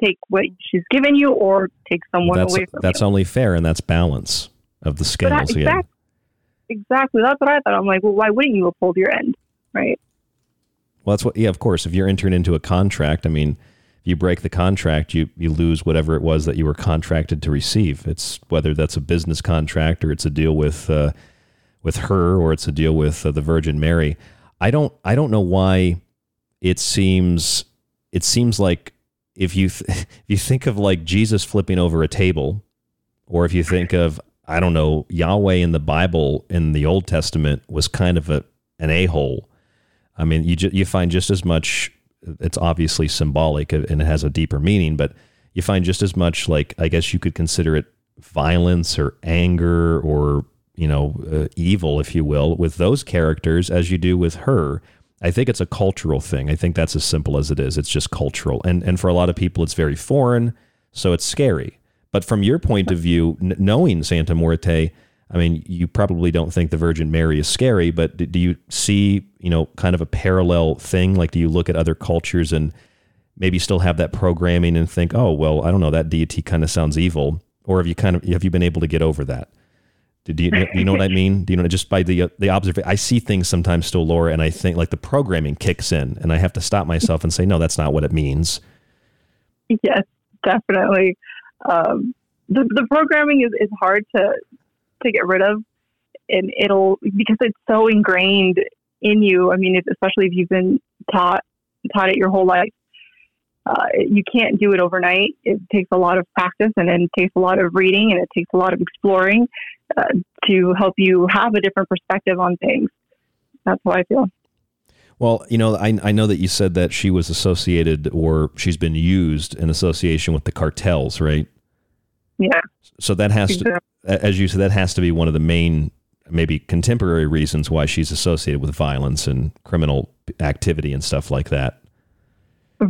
Take what she's given you, or take someone that's away from that's you. only fair, and that's balance of the scales. yeah. exactly. That's what I thought. I'm like, well, why wouldn't you uphold your end, right? Well, that's what. Yeah, of course. If you're entering into a contract, I mean, if you break the contract, you you lose whatever it was that you were contracted to receive. It's whether that's a business contract or it's a deal with uh, with her or it's a deal with uh, the Virgin Mary. I don't I don't know why it seems it seems like if you th- if you think of like Jesus flipping over a table, or if you think of I don't know Yahweh in the Bible in the Old Testament was kind of a an a hole. I mean, you ju- you find just as much. It's obviously symbolic and it has a deeper meaning, but you find just as much like I guess you could consider it violence or anger or you know uh, evil, if you will, with those characters as you do with her. I think it's a cultural thing. I think that's as simple as it is. It's just cultural, and and for a lot of people, it's very foreign. So it's scary. But from your point of view, n- knowing Santa Muerte, I mean, you probably don't think the Virgin Mary is scary, but do, do you see, you know, kind of a parallel thing? Like, do you look at other cultures and maybe still have that programming and think, oh, well, I don't know, that deity kind of sounds evil, or have you kind of have you been able to get over that? Do you, do you know what I mean? Do you know just by the the observation? I see things sometimes still, Laura, and I think like the programming kicks in, and I have to stop myself and say, no, that's not what it means. Yes, definitely. Um, the the programming is, is hard to to get rid of, and it'll because it's so ingrained in you. I mean, if, especially if you've been taught taught it your whole life, uh, you can't do it overnight. It takes a lot of practice, and then it takes a lot of reading, and it takes a lot of exploring uh, to help you have a different perspective on things. That's how I feel. Well, you know, I, I know that you said that she was associated or she's been used in association with the cartels, right? Yeah. So that has to, as you said, that has to be one of the main, maybe contemporary reasons why she's associated with violence and criminal activity and stuff like that.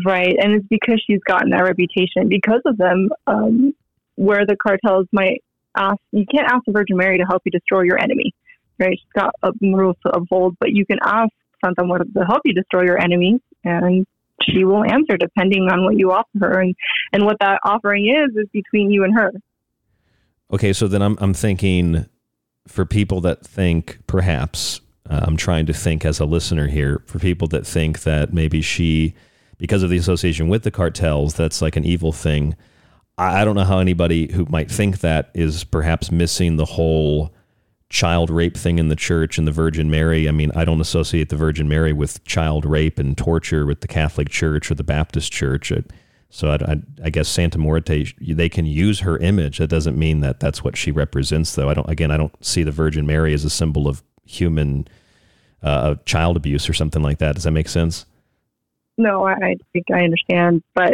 Right. And it's because she's gotten that reputation because of them, um, where the cartels might ask, you can't ask the Virgin Mary to help you destroy your enemy, right? She's got a rules to uphold, but you can ask Santa Muerte to help you destroy your enemies, and she will answer depending on what you offer her. And, and what that offering is, is between you and her. Okay, so then I'm, I'm thinking for people that think perhaps, uh, I'm trying to think as a listener here, for people that think that maybe she, because of the association with the cartels, that's like an evil thing. I, I don't know how anybody who might think that is perhaps missing the whole child rape thing in the church and the Virgin Mary. I mean, I don't associate the Virgin Mary with child rape and torture with the Catholic Church or the Baptist Church. So I, I, I, guess Santa Muerte, they can use her image. That doesn't mean that that's what she represents, though. I don't. Again, I don't see the Virgin Mary as a symbol of human uh, child abuse or something like that. Does that make sense? No, I think I understand, but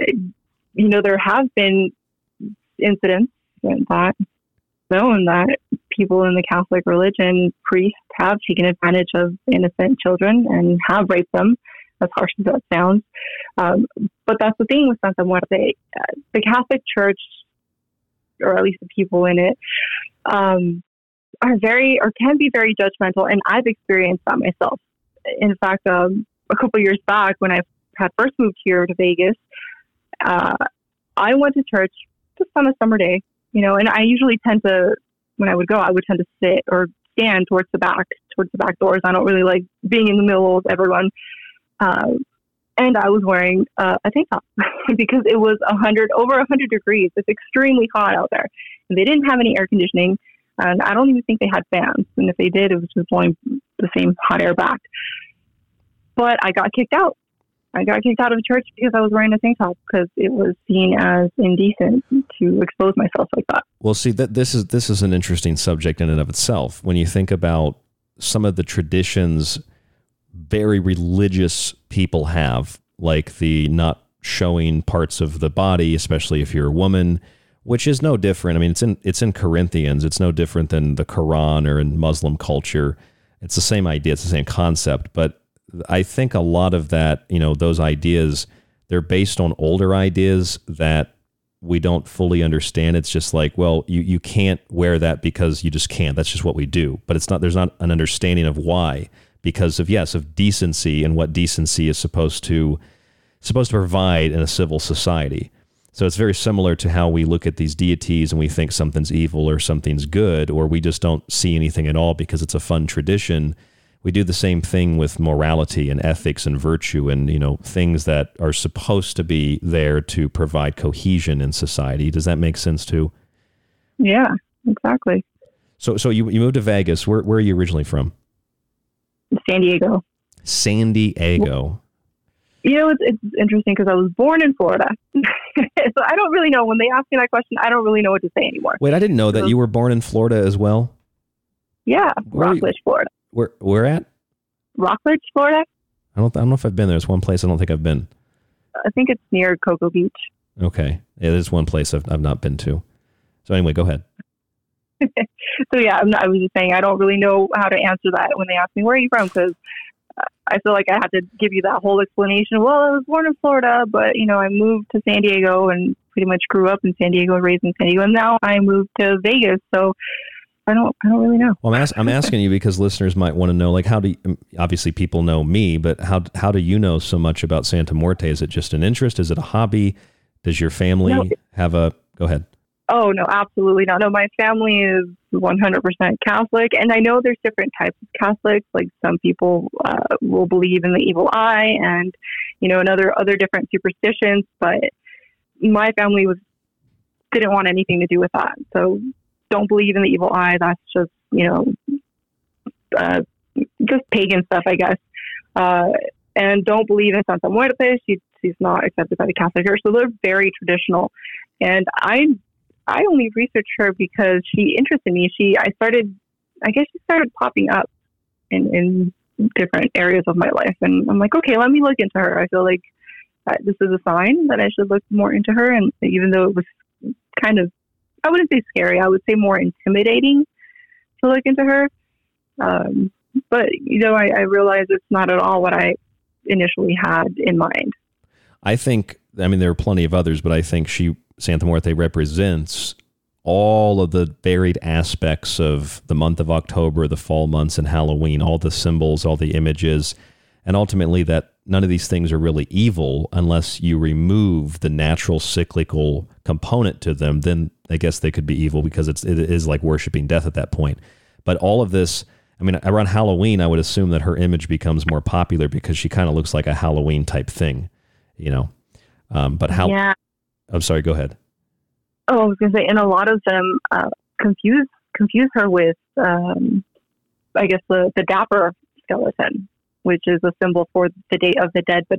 you know there have been incidents that known that people in the Catholic religion, priests, have taken advantage of innocent children and have raped them, as harsh as that sounds. Um, but that's the thing with Santa Muerte. The Catholic Church, or at least the people in it, um, are very, or can be very judgmental, and I've experienced that myself. In fact, um, a couple years back, when I had first moved here to Vegas, uh, I went to church just on a summer day you know, and I usually tend to, when I would go, I would tend to sit or stand towards the back, towards the back doors. I don't really like being in the middle of everyone. Um, and I was wearing uh, a tank top because it was a hundred over a hundred degrees. It's extremely hot out there, and they didn't have any air conditioning, and I don't even think they had fans. And if they did, it was just blowing the same hot air back. But I got kicked out I got kicked out of church because I was wearing a tank top because it was seen as indecent to expose myself like that. Well, see that this is this is an interesting subject in and of itself. When you think about some of the traditions very religious people have, like the not showing parts of the body, especially if you're a woman, which is no different. I mean, it's in it's in Corinthians. It's no different than the Quran or in Muslim culture. It's the same idea. It's the same concept, but I think a lot of that, you know, those ideas, they're based on older ideas that we don't fully understand. It's just like, well, you, you can't wear that because you just can't. That's just what we do. But it's not, there's not an understanding of why, because of, yes, of decency and what decency is supposed to, supposed to provide in a civil society. So it's very similar to how we look at these deities and we think something's evil or something's good, or we just don't see anything at all because it's a fun tradition we do the same thing with morality and ethics and virtue and you know things that are supposed to be there to provide cohesion in society. Does that make sense too? Yeah exactly. So so you, you moved to vegas. Where, where are you originally from? San diego. San diego. You know it's, it's interesting because i was born in florida. So i don't really know. When they ask me that question i don't really know what to say anymore. Wait i didn't know that you were born in florida as well? Yeah rockledge florida where where at? Rockledge, Florida. I don't I don't know if I've been there. It's one place I don't think I've been. I think it's near Cocoa Beach. Okay, yeah, there's one place I've I've not been to. So anyway, go ahead. so yeah, not, i was just saying I don't really know how to answer that when they ask me where are you from because uh, I feel like I have to give you that whole explanation. Well, I was born in Florida, but you know I moved to San Diego and pretty much grew up in San Diego, raised in San Diego, and now I moved to Vegas. So I don't, I don't really know. Well, I'm, ask, I'm asking you because listeners might want to know, like, how do you, obviously people know me, but how how do you know so much about Santa Muerte? Is it just an interest? Is it a hobby? Does your family No. have a? Go ahead. Oh no, absolutely not. No, my family is 100% Catholic, and I know there's different types of Catholics. Like some people uh, will believe in the evil eye, and you know, another other different superstitions. But my family was didn't want anything to do with that. So don't believe in the evil eye. That's just you know, uh, just pagan stuff, I guess. Uh, and don't believe in Santa Muerte. She, she's not accepted by the Catholic Church. So they're very traditional. And I I only researched her because she interested me. She I started I guess she started popping up in in different areas of my life, and I'm like, okay, let me look into her. I feel like uh, this is a sign that I should look more into her. And even though it was kind of I wouldn't say scary, I would say more intimidating to look into her. Um, but you know, I, I realized it's not at all what I initially had in mind. I think, I mean, there are plenty of others, but I think she, Santa Muerte, represents all of the varied aspects of the month of October, the fall months, and Halloween, all the symbols, all the images, and ultimately that none of these things are really evil unless you remove the natural cyclical component to them. Then I guess they could be evil because it's, it is like worshiping death at that point. But all of this, I mean, around Halloween, I would assume that her image becomes more popular because she kind of looks like a Halloween type thing, you know. Um, but how? Yeah. I'm sorry. Go ahead. Oh, I was gonna say, and a lot of them uh, confuse confuse her with, um, I guess the the dapper skeleton, which is a symbol for the Day of the Dead. But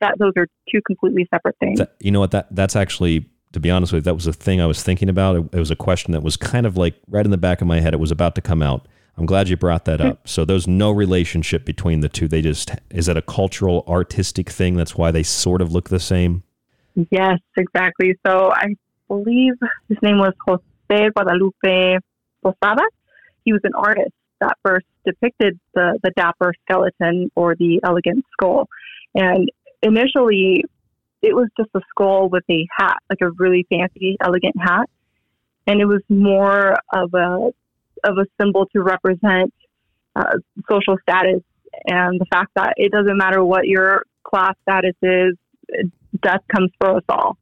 that those are two completely separate things. That, you know what? That that's actually, to be honest with you, that was a thing I was thinking about. It, it was a question that was kind of like right in the back of my head. It was about to come out. I'm glad you brought that up. So there's no relationship between the two. They just is that a cultural artistic thing? That's why they sort of look the same. Yes, exactly. So I believe his name was Jose Guadalupe Posada. He was an artist that first depicted the, the dapper skeleton or the elegant skull. And initially, it was just a skull with a hat, like a really fancy, elegant hat. And it was more of a of a symbol to represent uh, social status and the fact that it doesn't matter what your class status is, death comes for us all.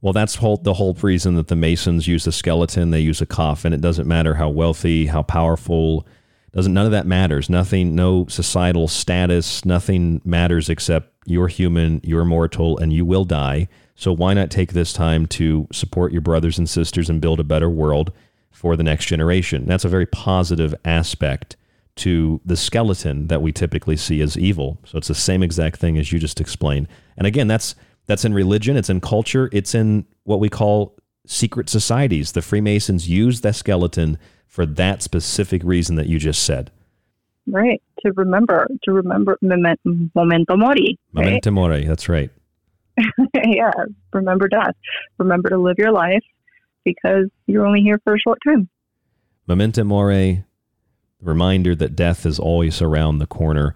Well, that's whole, the whole reason that the Masons use a skeleton. They use a coffin. It doesn't matter how wealthy, how powerful. Doesn't none of that matters. Nothing, no societal status. Nothing matters except you're human, you're mortal, and you will die. So why not take this time to support your brothers and sisters and build a better world for the next generation? That's a very positive aspect to the skeleton that we typically see as evil. So it's the same exact thing as you just explained. And again, that's that's in religion, it's in culture, it's in what we call secret societies. The Freemasons use that skeleton for that specific reason that you just said. Right. To remember, to remember moment, memento mori. Right? Memento mori, that's right. yeah. Remember death. Remember to live your life because you're only here for a short time. Memento mori, reminder that death is always around the corner.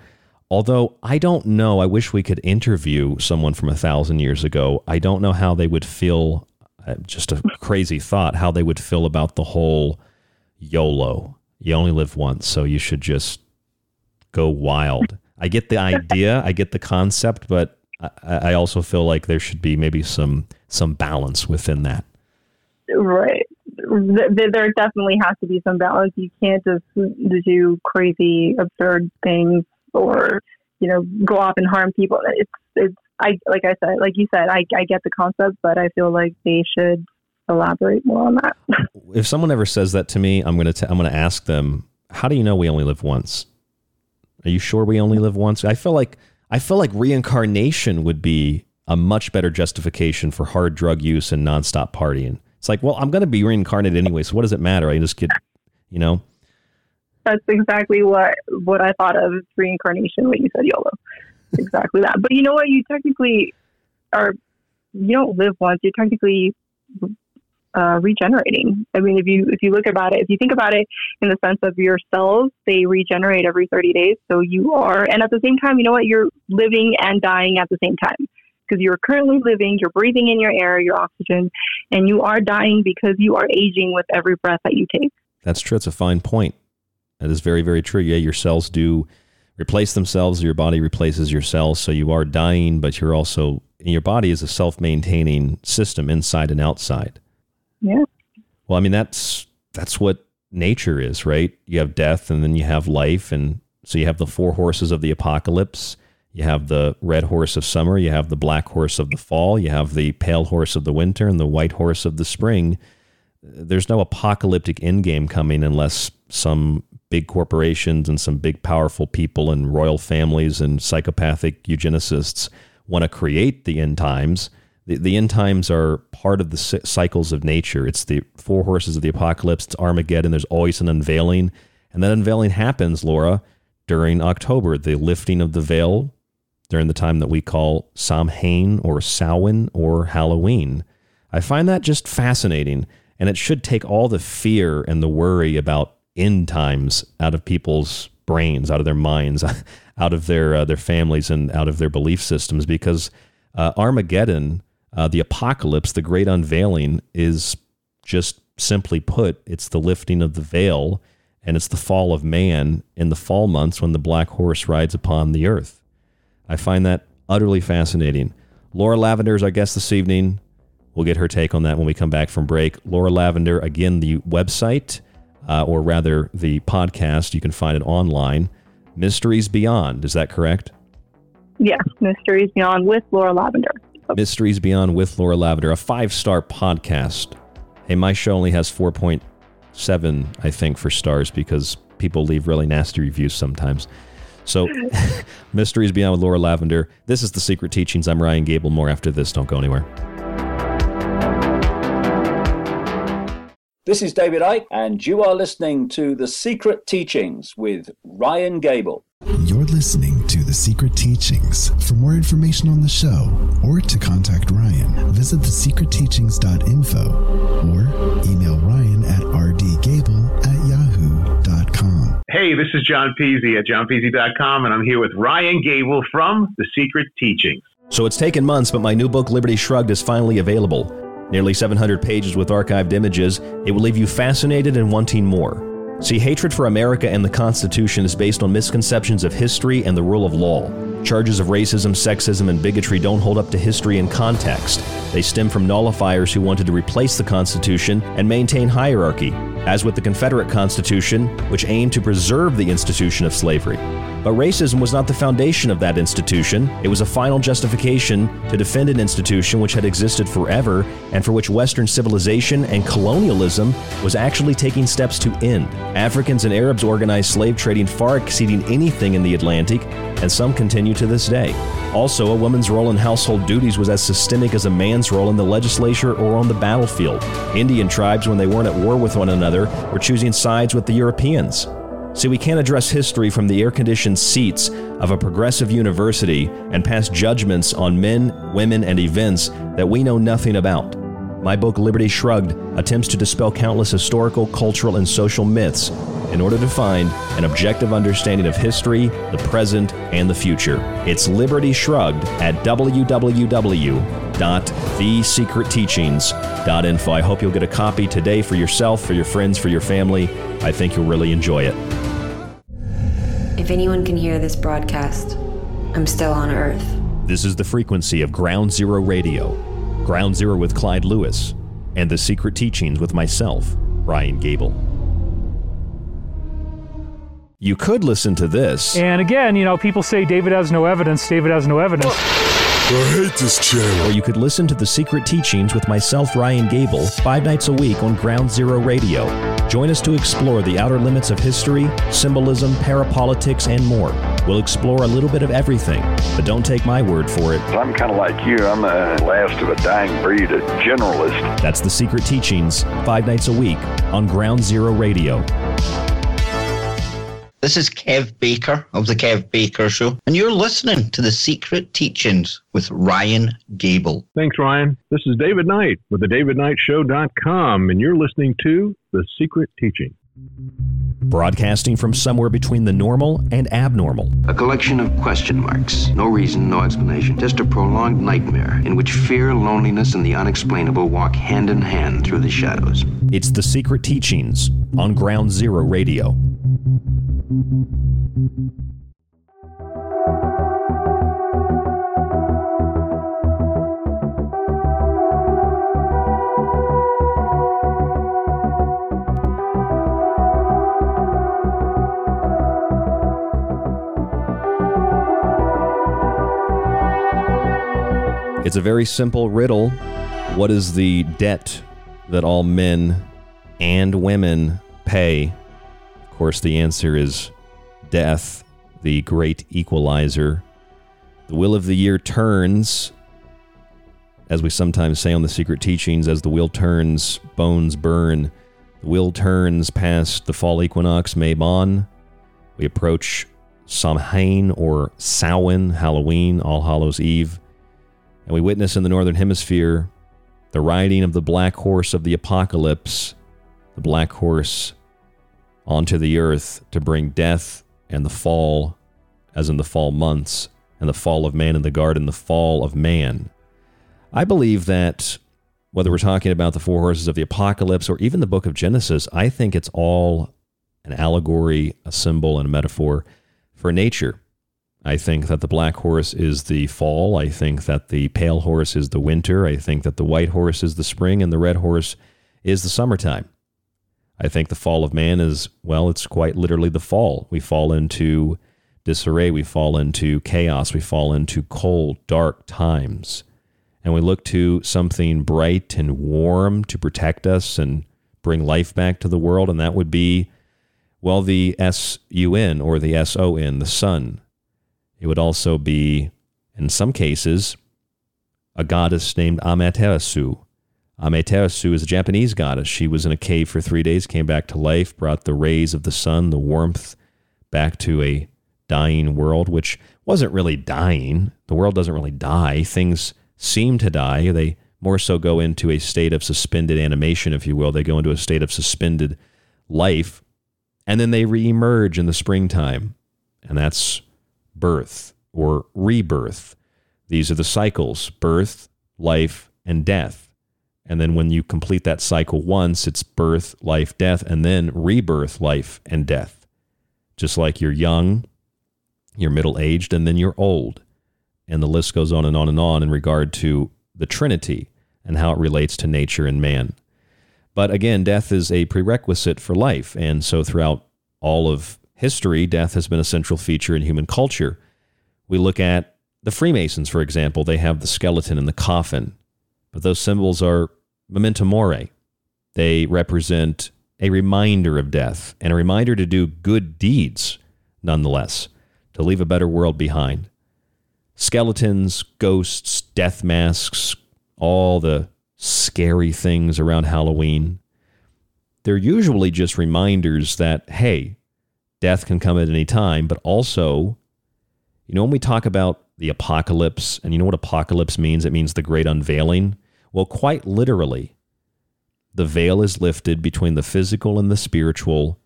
Although I don't know, I wish we could interview someone from a thousand years ago. I don't know how they would feel, uh, just a crazy thought, how they would feel about the whole YOLO. You only live once, so you should just go wild. I get the idea, I get the concept, but I, I also feel like there should be maybe some some balance within that. Right. There definitely has to be some balance. You can't just do crazy, absurd things or, you know, go off and harm people. It's, it's, I, like I said, like you said, I, I get the concept, but I feel like they should elaborate more on that. If someone ever says that to me, I'm gonna t- I'm gonna ask them, "How do you know we only live once? Are you sure we only live once?" I feel like I feel like reincarnation would be a much better justification for hard drug use and nonstop partying. It's like, well, I'm gonna be reincarnated anyway, so what does it matter? I just get, you know. That's exactly what, what I thought of reincarnation when you said YOLO. exactly that. But you know what? You technically are, you don't live once. You're technically uh, regenerating. I mean, if you if you look about it, if you think about it in the sense of your cells, they regenerate every 30 days. So you are, and at the same time, you know what? You're living and dying at the same time. because you're currently living, you're breathing in your air, your oxygen, and you are dying because you are aging with every breath that you take. That's true. It's a fine point. That is very, very true. Yeah, your cells do replace themselves. Your body replaces your cells. So you are dying, but you're also, your body is a self maintaining system inside and outside. Yeah. Well, I mean, that's, that's what nature is, right? You have death and then you have life. And so you have the four horses of the apocalypse. You have the red horse of summer. You have the black horse of the fall. You have the pale horse of the winter and the white horse of the spring. There's no apocalyptic endgame coming unless some big corporations and some big powerful people and royal families and psychopathic eugenicists want to create the end times. The, the end times are part of the cycles of nature. It's the four horses of the apocalypse, it's Armageddon. There's always an unveiling. And that unveiling happens, Laura, during October, the lifting of the veil during the time that we call Samhain or Samhain or Halloween. I find that just fascinating, and it should take all the fear and the worry about end times out of people's brains, out of their minds, out of their uh, their families, and out of their belief systems. Because uh, Armageddon, uh, the apocalypse, the great unveiling, is just simply put, it's the lifting of the veil, and it's the fall of man in the fall months when the black horse rides upon the earth. I find that utterly fascinating. Laura Lavender is our guest this evening. We'll get her take on that when we come back from break. Laura Lavender, again, the website uh, or rather the podcast. You can find it online. Mysteries Beyond, is that correct? Yes, Mysteries Beyond with Laura Lavender. Mysteries Beyond with Laura Lavender, a five star podcast. Hey, my show only has 4.7, I think, for stars because people leave really nasty reviews sometimes. So, Mysteries Beyond with Laura Lavender. This is The Secret Teachings. I'm Ryan Gable. More after this. Don't go anywhere. This is David Icke, and you are listening to The Secret Teachings with Ryan Gable. You're listening to The Secret Teachings. For more information on the show or to contact Ryan, visit thesecretteachings.info or email Ryan at rdgable at yahoo.com. Hey, this is John Peasy at johnpeasy.com, and I'm here with Ryan Gable from The Secret Teachings. So it's taken months, but my new book, Liberty Shrugged, is finally available. Nearly 700 pages with archived images, it will leave you fascinated and wanting more. See, hatred for America and the Constitution is based on misconceptions of history and the rule of law. Charges of racism, sexism, and bigotry don't hold up to history and context. They stem from nullifiers who wanted to replace the Constitution and maintain hierarchy, as with the Confederate Constitution, which aimed to preserve the institution of slavery. But racism was not the foundation of that institution. It was a final justification to defend an institution which had existed forever and for which Western civilization and colonialism was actually taking steps to end. Africans and Arabs organized slave trading far exceeding anything in the Atlantic, and some continue to this day. Also, a woman's role in household duties was as systemic as a man's role in the legislature or on the battlefield. Indian tribes, when they weren't at war with one another, were choosing sides with the Europeans. See, we can't address history from the air conditioned seats of a progressive university and pass judgments on men, women, and events that we know nothing about. My book, Liberty Shrugged, attempts to dispel countless historical, cultural, and social myths in order to find an objective understanding of history, the present, and the future. It's Liberty Shrugged at www.thesecretteachings.info. I hope you'll get a copy today for yourself, for your friends, for your family. I think you'll really enjoy it. If anyone can hear this broadcast, I'm still on Earth. This is the frequency of Ground Zero Radio, Ground Zero with Clyde Lewis, and The Secret Teachings with myself, Ryan Gable. You could listen to this. And again, you know, people say David has no evidence, David has no evidence. I hate this channel. Or you could listen to The Secret Teachings with myself, Ryan Gable, five nights a week on Ground Zero Radio. Join us to explore the outer limits of history, symbolism, parapolitics, and more. We'll explore a little bit of everything, but don't take my word for it. I'm kind of like you. I'm the last of a dying breed, a generalist. That's The Secret Teachings, five nights a week on Ground Zero Radio. This is Kev Baker of The Kev Baker Show, and you're listening to The Secret Teachings with Ryan Gable. Thanks, Ryan. This is David Knight with the DavidKnightShow.com, and you're listening to The Secret Teaching. Broadcasting from somewhere between the normal and abnormal. A collection of question marks. No reason, no explanation. Just a prolonged nightmare in which fear, loneliness, and the unexplainable walk hand in hand through the shadows. It's The Secret Teachings on Ground Zero Radio. It's a very simple riddle. What is the debt that all men and women pay? Of course, the answer is death, the great equalizer. The wheel of the year turns, as we sometimes say on the secret teachings, as the wheel turns, bones burn. The wheel turns past the fall equinox, Mabon. We approach Samhain or Samhain, Halloween, All Hallows Eve. And we witness in the Northern Hemisphere the riding of the black horse of the apocalypse, the black horse onto the earth to bring death and the fall, as in the fall months, and the fall of man in the garden, the fall of man. I believe that whether we're talking about the four horses of the apocalypse or even the book of Genesis, I think it's all an allegory, a symbol, and a metaphor for nature. I think that the black horse is the fall. I think that the pale horse is the winter. I think that the white horse is the spring and the red horse is the summertime. I think the fall of man is, well, it's quite literally the fall. We fall into disarray. We fall into chaos. We fall into cold, dark times. And we look to something bright and warm to protect us and bring life back to the world. And that would be, well, the S U N or the S O N, the sun it would also be, in some cases, a goddess named Amaterasu. Amaterasu is a Japanese goddess. She was in a cave for three days, came back to life, brought the rays of the sun, the warmth, back to a dying world, which wasn't really dying. The world doesn't really die. Things seem to die. They more so go into a state of suspended animation, if you will. They go into a state of suspended life, and then they reemerge in the springtime. And that's birth or rebirth. These are the cycles birth, life, and death. And then when you complete that cycle once, it's birth, life, death, and then rebirth, life, and death. Just like you're young, you're middle aged, and then you're old. And the list goes on and on and on in regard to the Trinity and how it relates to nature and man. But again, death is a prerequisite for life. And so throughout all of history, death has been a central feature in human culture. We look at the Freemasons, for example, they have the skeleton and the coffin, but those symbols are memento mori. They represent a reminder of death and a reminder to do good deeds, nonetheless, to leave a better world behind. Skeletons, ghosts, death masks, all the scary things around Halloween. They're usually just reminders that, hey, death can come at any time, but also, you know, when we talk about the apocalypse, and you know what apocalypse means? It means the great unveiling. Well, quite literally, the veil is lifted between the physical and the spiritual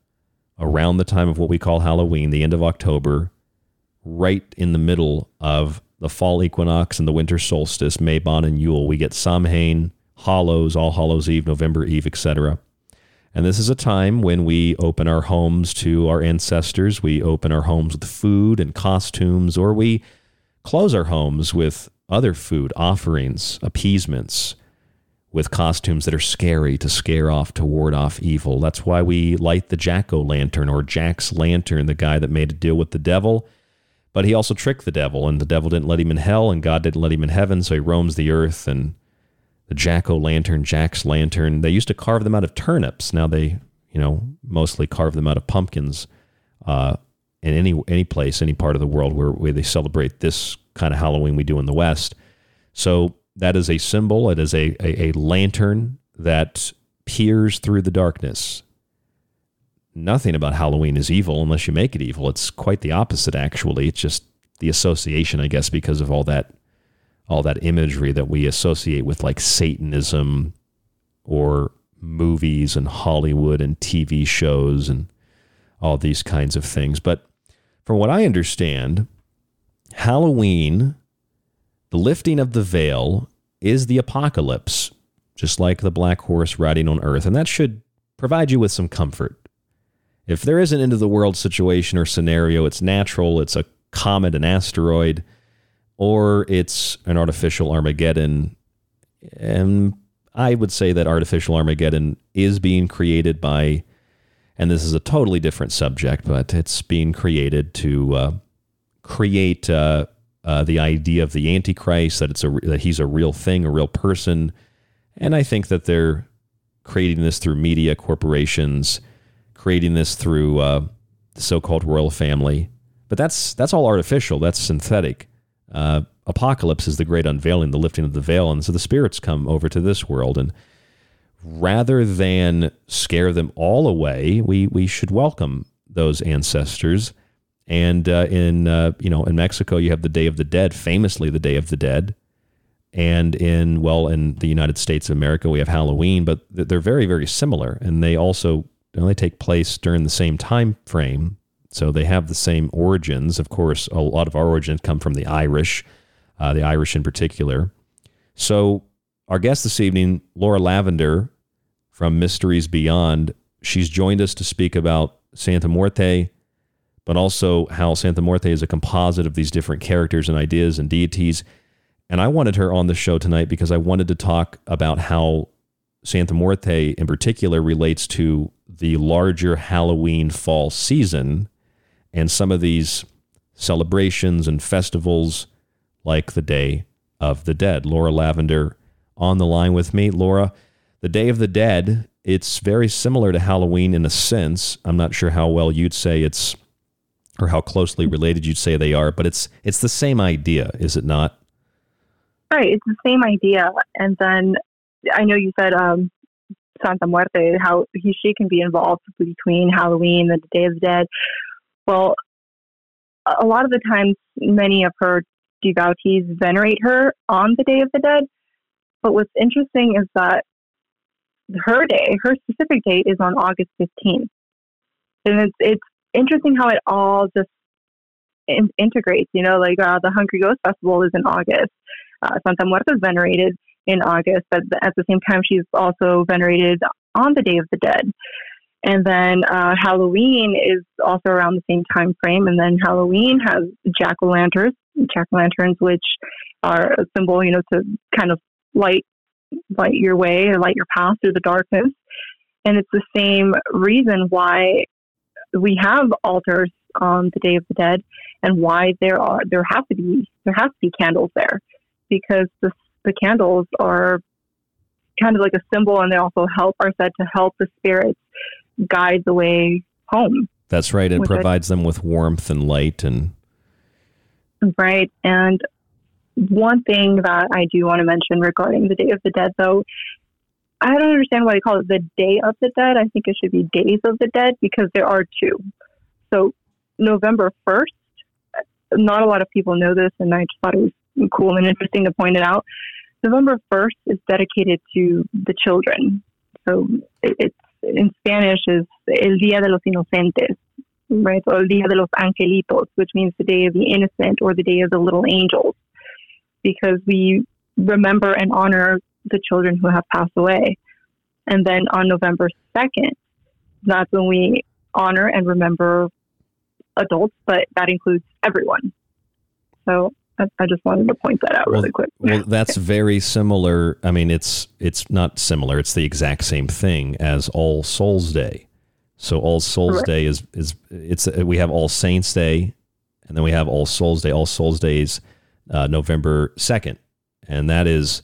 around the time of what we call Halloween, the end of October, right in the middle of the fall equinox and the winter solstice, Mabon and Yule. We get Samhain, Hallows, All Hallows Eve, November Eve, etc. And this is a time when we open our homes to our ancestors. We open our homes with food and costumes, or we close our homes with other food, offerings, appeasements, with costumes that are scary to scare off, to ward off evil. That's why we light the Jack o' lantern or Jack's lantern, the guy that made a deal with the devil. But he also tricked the devil, and the devil didn't let him in hell, and God didn't let him in heaven, so he roams the earth and the jack o' lantern, Jack's lantern. They used to carve them out of turnips. Now they, you know, mostly carve them out of pumpkins. Uh, in any any place, any part of the world where, where they celebrate this kind of Halloween we do in the West. So that is a symbol. It is a, a, a lantern that peers through the darkness. Nothing about Halloween is evil unless you make it evil. It's quite the opposite, actually. It's just the association, I guess, because of all that all that imagery that we associate with like Satanism or movies and Hollywood and TV shows and all these kinds of things. But from what I understand, Halloween, the lifting of the veil, is the apocalypse, just like the black horse riding on earth. And that should provide you with some comfort. If there is an end of the world situation or scenario, it's natural, it's a comet, an asteroid, or it's an artificial Armageddon. And I would say that artificial Armageddon is being created by, and this is a totally different subject, but it's being created to uh, create uh, uh, the idea of the Antichrist, that it's a that he's a real thing, a real person, and I think that they're creating this through media corporations, creating this through uh, the so-called royal family. But that's that's all artificial. That's synthetic. Uh, apocalypse is the great unveiling, the lifting of the veil, and so the spirits come over to this world, and rather than scare them all away, we we should welcome those ancestors. And uh, in uh, you know in Mexico, you have the Day of the Dead, famously the Day of the Dead, and in well in the United States of America, we have Halloween, but they're very very similar, and they also they take place during the same time frame. So they have the same origins. Of course, a lot of our origins come from the Irish uh, the Irish in particular. So, our guest this evening, Laura Lavender from Mysteries Beyond, she's joined us to speak about Santa Muerte, but also how Santa Muerte is a composite of these different characters and ideas and deities. And I wanted her on the show tonight because I wanted to talk about how Santa Muerte in particular relates to the larger Halloween fall season and some of these celebrations and festivals like the Day of the Dead. Laura Lavender on the line with me. Laura, the Day of the Dead, it's very similar to Halloween in a sense. I'm not sure how well you'd say it's or how closely related you'd say they are, but it's it's the same idea, is it not? Right, it's the same idea. And then I know you said um, Santa Muerte, how he, she can be involved between Halloween and the Day of the Dead. Well, a lot of the times, many of her devotees venerate her on the Day of the Dead. But what's interesting is that her day, her specific date, is on August 15th. And it's, it's interesting how it all just in- integrates. You know, like uh, the Hungry Ghost Festival is in August. Uh, Santa Muerte is venerated in August, but at the same time, she's also venerated on the Day of the Dead. And then uh, Halloween is also around the same time frame. And then Halloween has jack o' lanterns, jack o' lanterns, which are a symbol, you know, to kind of light light your way or light your path through the darkness. And it's the same reason why we have altars on the Day of the Dead, and why there are there have to be there has to be candles there, because the the candles are kind of like a symbol, and they also help are said to help the spirits guide the way home. That's right. It provides it. them with warmth and light and right. And one thing that I do want to mention regarding the Day of the Dead, though, I don't understand why they call it the Day of the Dead. I think it should be Days of the Dead because there are two. So November first. Not a lot of people know this, and I just thought it was cool and interesting to point it out. November 1st is dedicated to the children. So it's in Spanish is El Día de los Inocentes, right? Or El Día de los Angelitos, which means the day of the innocent or the day of the little angels, because we remember and honor the children who have passed away. And then on November 2nd, that's when we honor and remember adults, but that includes everyone. So I just wanted to point that out well, really quick. well, that's very similar. I mean, it's it's not similar. It's the exact same thing as All Souls Day. So All Souls. Day is is it's we have All Saints Day, and then we have All Souls Day. All Souls Day is uh, November second, and that is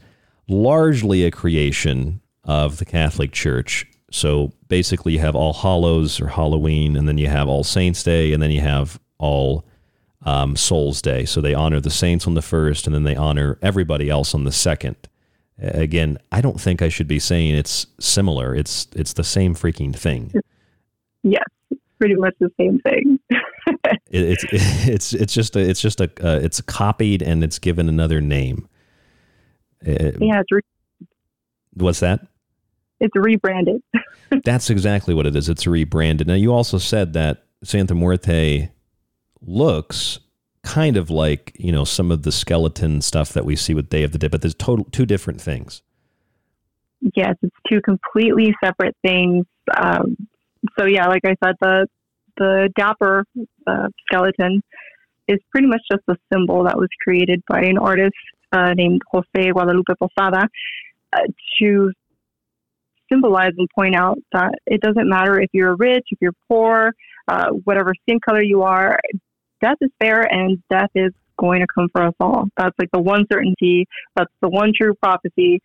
largely a creation of the Catholic Church. So basically, you have All Hallows or Halloween, and then you have All Saints Day, and then you have All um, Souls Day. So they honor the saints on the first, and then they honor everybody else on the second. Again, I don't think I should be saying it's similar. It's it's the same freaking thing. Yes, pretty much the same thing. it, it's it's it's just a it's just a uh, it's copied and it's given another name. It, yeah, it's re- what's that? It's rebranded. That's exactly what it is. It's rebranded. Now you also said that Santa Muerte looks kind of like you know some of the skeleton stuff that we see with Day of the Dead, but there's total two different things. Yes, it's two completely separate things. Um, so yeah, like I said, the the dapper uh, skeleton is pretty much just a symbol that was created by an artist uh, named Jose Guadalupe Posada uh, to symbolize and point out that it doesn't matter if you're rich, if you're poor, uh, whatever skin color you are, death is fair and death is going to come for us all. That's like the one certainty. That's the one true prophecy.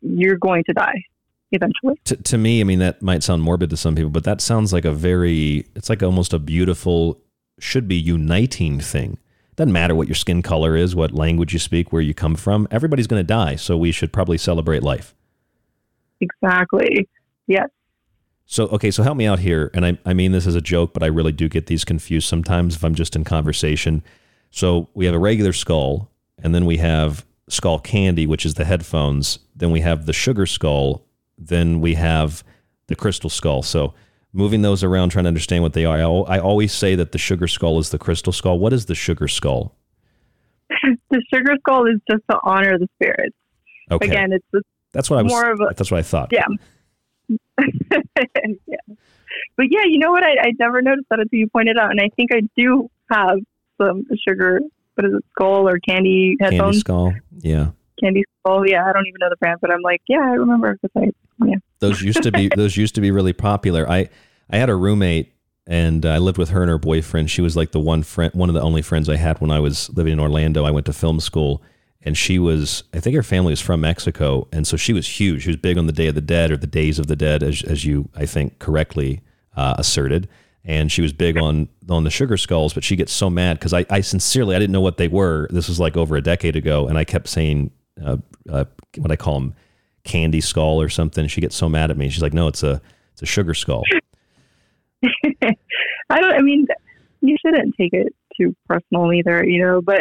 You're going to die eventually. To, to me, I mean, that might sound morbid to some people, but that sounds like a very, it's like almost a beautiful, should be uniting thing. Doesn't matter what your skin color is, what language you speak, where you come from. Everybody's going to die. So we should probably celebrate life. Exactly. Yes. So, okay, so help me out here. And I, I mean this as a joke, but I really do get these confused sometimes if I'm just in conversation. So we have a regular skull, and then we have skull candy, which is the headphones. Then we have the sugar skull. Then we have the crystal skull. So moving those around, trying to understand what they are. I, I always say that the sugar skull is the crystal skull. What is the sugar skull? the sugar skull is just to honor the spirits. Okay. Again, it's That's what I was. more of a that's what I thought. yeah. yeah. But yeah, you know what? I, I never noticed that until you pointed out, and I think I do have some sugar. What is it? Skull or candy Candy skull. Yeah. Candy skull. Yeah, I don't even know the brand, but I'm like, yeah, I remember because I yeah. those used to be those used to be really popular. I I had a roommate and I lived with her and her boyfriend. She was like the one friend, one of the only friends I had when I was living in Orlando. I went to film school, and she was I think her family was from Mexico, and so she was huge. She was big on the Day of the Dead or the Days of the Dead, as as you I think correctly uh, asserted. And she was big on on the sugar skulls, but she gets so mad because I, I sincerely I didn't know what they were. This was like over a decade ago, and I kept saying uh, uh, what I call them candy skull or something. She gets so mad at me. She's like, "No, it's a it's a sugar skull." I don't. I mean, you shouldn't take it too personal either, you know. But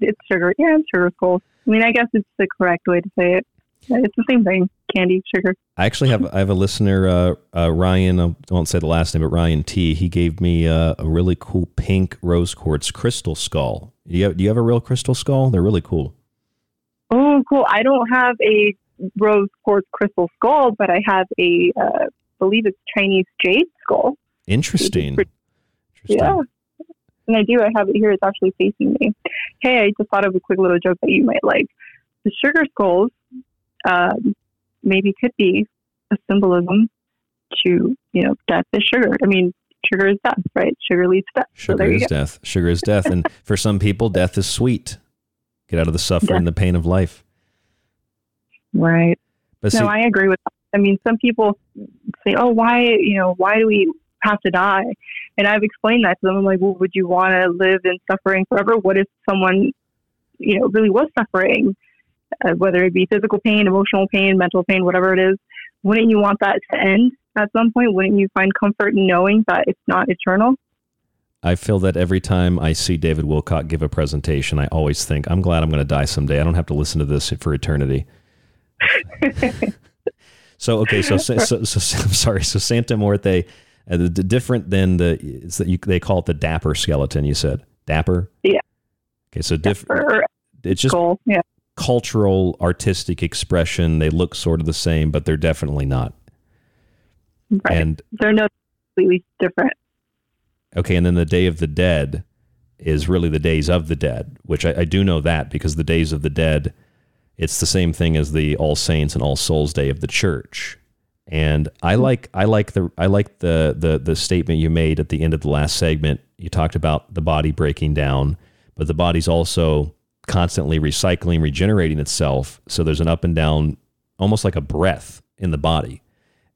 it's sugar. Yeah, it's sugar skull. I mean, I guess it's the correct way to say it. It's the same thing. Candy, sugar. I actually have I have a listener, uh, uh, Ryan. I won't say the last name, but Ryan T. He gave me uh, a really cool pink rose quartz crystal skull. Do you have, do you have a real crystal skull? They're really cool. Oh, cool. I don't have a rose quartz crystal skull, but I have a, uh, believe it's Chinese jade skull. Interesting. Interesting. Yeah. And I do. I have it here. It's actually facing me. Hey, I just thought of a quick little joke that you might like. The sugar skulls um, maybe could be a symbolism to, you know, death is sugar. I mean, sugar is death, right? Sugar leads to death. Sugar you is go. death. Sugar is death, and for some people, death is sweet. Get out of the suffering, and the pain of life. Right. But no, see- I agree with that. I mean, some people say, oh, why, you know, why do we have to die? And I've explained that to them. I'm like, well, would you want to live in suffering forever? What if someone, you know, really was suffering, uh, whether it be physical pain, emotional pain, mental pain, whatever it is? Wouldn't you want that to end at some point? Wouldn't you find comfort in knowing that it's not eternal? I feel that every time I see David Wilcock give a presentation, I always think, I'm glad I'm going to die someday. I don't have to listen to this for eternity. so, okay, so, so, so, so I'm sorry. So, Santa Muerte, uh, the, the different than the, it's that you, they call it the dapper skeleton, you said. Dapper? Yeah. Okay, so different. It's just skull, yeah. cultural, artistic expression. They look sort of the same, but they're definitely not. Right. And They're no completely different. Okay, and then the Day of the Dead is really the Days of the Dead, which I, I do know that because the Days of the Dead, it's the same thing as the All Saints and All Souls Day of the Church. And I hmm. like I like the I like the the the statement you made at the end of the last segment. You talked about the body breaking down, but the body's also constantly recycling, regenerating itself. So there's an up and down, almost like a breath in the body.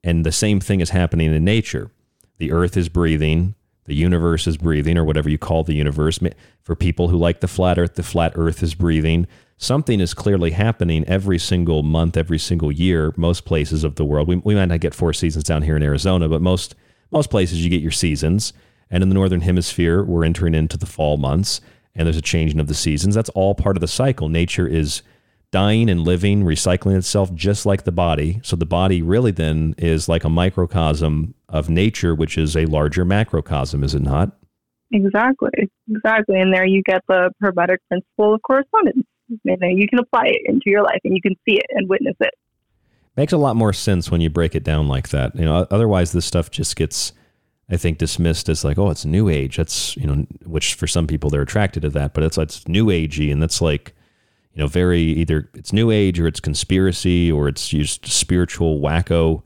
And the same thing is happening in nature. The earth is breathing, the universe is breathing, or whatever you call the universe. For people who like the flat earth, the flat earth is breathing. Something is clearly happening every single month, every single year, most places of the world. We, we might not get four seasons down here in Arizona, but most most places you get your seasons. And in the northern hemisphere, we're entering into the fall months, and there's a changing of the seasons. That's all part of the cycle. Nature is dying and living, recycling itself just like the body. So the body really then is like a microcosm of nature, which is a larger macrocosm, is it not? Exactly, exactly. And there you get the hermetic principle of correspondence. And then you can apply it into your life and you can see it and witness it. Makes a lot more sense when you break it down like that. You know, otherwise this stuff just gets, I think, dismissed as like, oh, it's new age. That's you know, which for some people they're attracted to that, but it's it's new agey, and that's like, you know, very either it's new age or it's conspiracy or it's just spiritual wacko.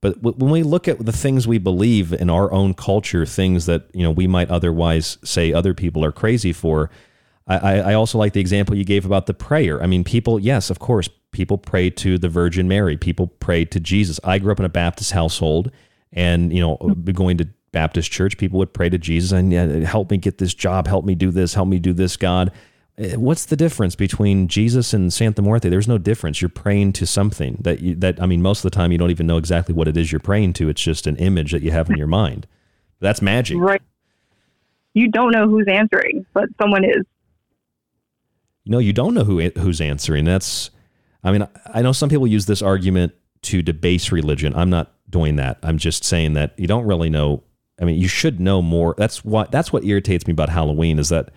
But when we look at the things we believe in our own culture, things that you know we might otherwise say other people are crazy for, I, I also like the example you gave about the prayer. I mean, people, yes, of course, people pray to the Virgin Mary. People pray to Jesus. I grew up in a Baptist household, and you know, going to Baptist church, people would pray to Jesus and yeah, help me get this job, help me do this, help me do this, God. Eh, what's the difference between Jesus and Santa Muerte? There's no difference. You're praying to something that you, that I mean, most of the time you don't even know exactly what it is you're praying to. It's just an image that you have in your mind. That's magic. Right. You don't know who's answering, but someone is. No, you don't know who who's answering. That's, I mean, I know some people use this argument to debase religion. I'm not doing that. I'm just saying that you don't really know. I mean, you should know more. That's what that's what irritates me about Halloween is that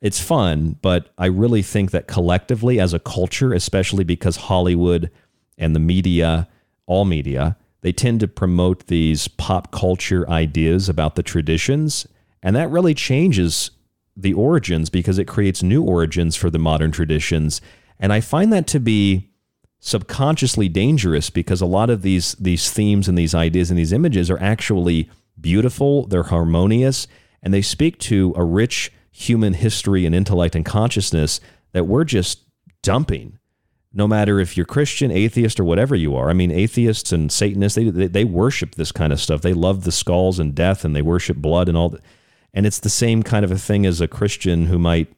it's fun, but I really think that collectively as a culture, especially because Hollywood and the media, all media, they tend to promote these pop culture ideas about the traditions, and that really changes the origins because it creates new origins for the modern traditions. And I find that to be subconsciously dangerous because a lot of these these themes and these ideas and these images are actually beautiful, they're harmonious, and they speak to a rich human history and intellect and consciousness that we're just dumping. No matter if you're Christian, atheist, or whatever you are. I mean, atheists and Satanists, they, they, they worship this kind of stuff. They love the skulls and death and they worship blood and all that. And it's the same kind of a thing as a Christian who might,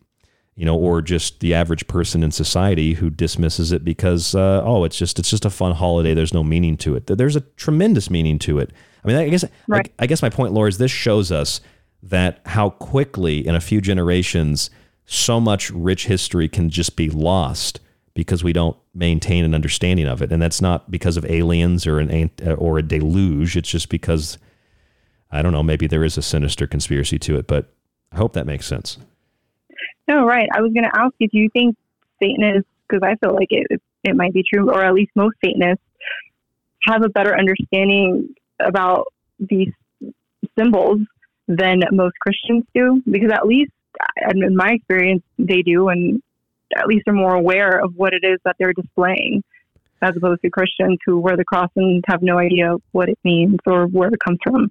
you know, or just the average person in society who dismisses it because, uh, oh, it's just it's just a fun holiday. There's no meaning to it. There's a tremendous meaning to it. I mean, I guess right. I, I guess my point, Laura, is this shows us that how quickly in a few generations so much rich history can just be lost because we don't maintain an understanding of it, and that's not because of aliens or an or a deluge. It's just because I don't know, maybe there is a sinister conspiracy to it, but I hope that makes sense. No, right. I was going to ask if you think Satanists, because I feel like it, it might be true, or at least most Satanists have a better understanding about these symbols than most Christians do, because at least in my experience, they do, and at least are more aware of what it is that they're displaying, as opposed to Christians who wear the cross and have no idea what it means or where it comes from.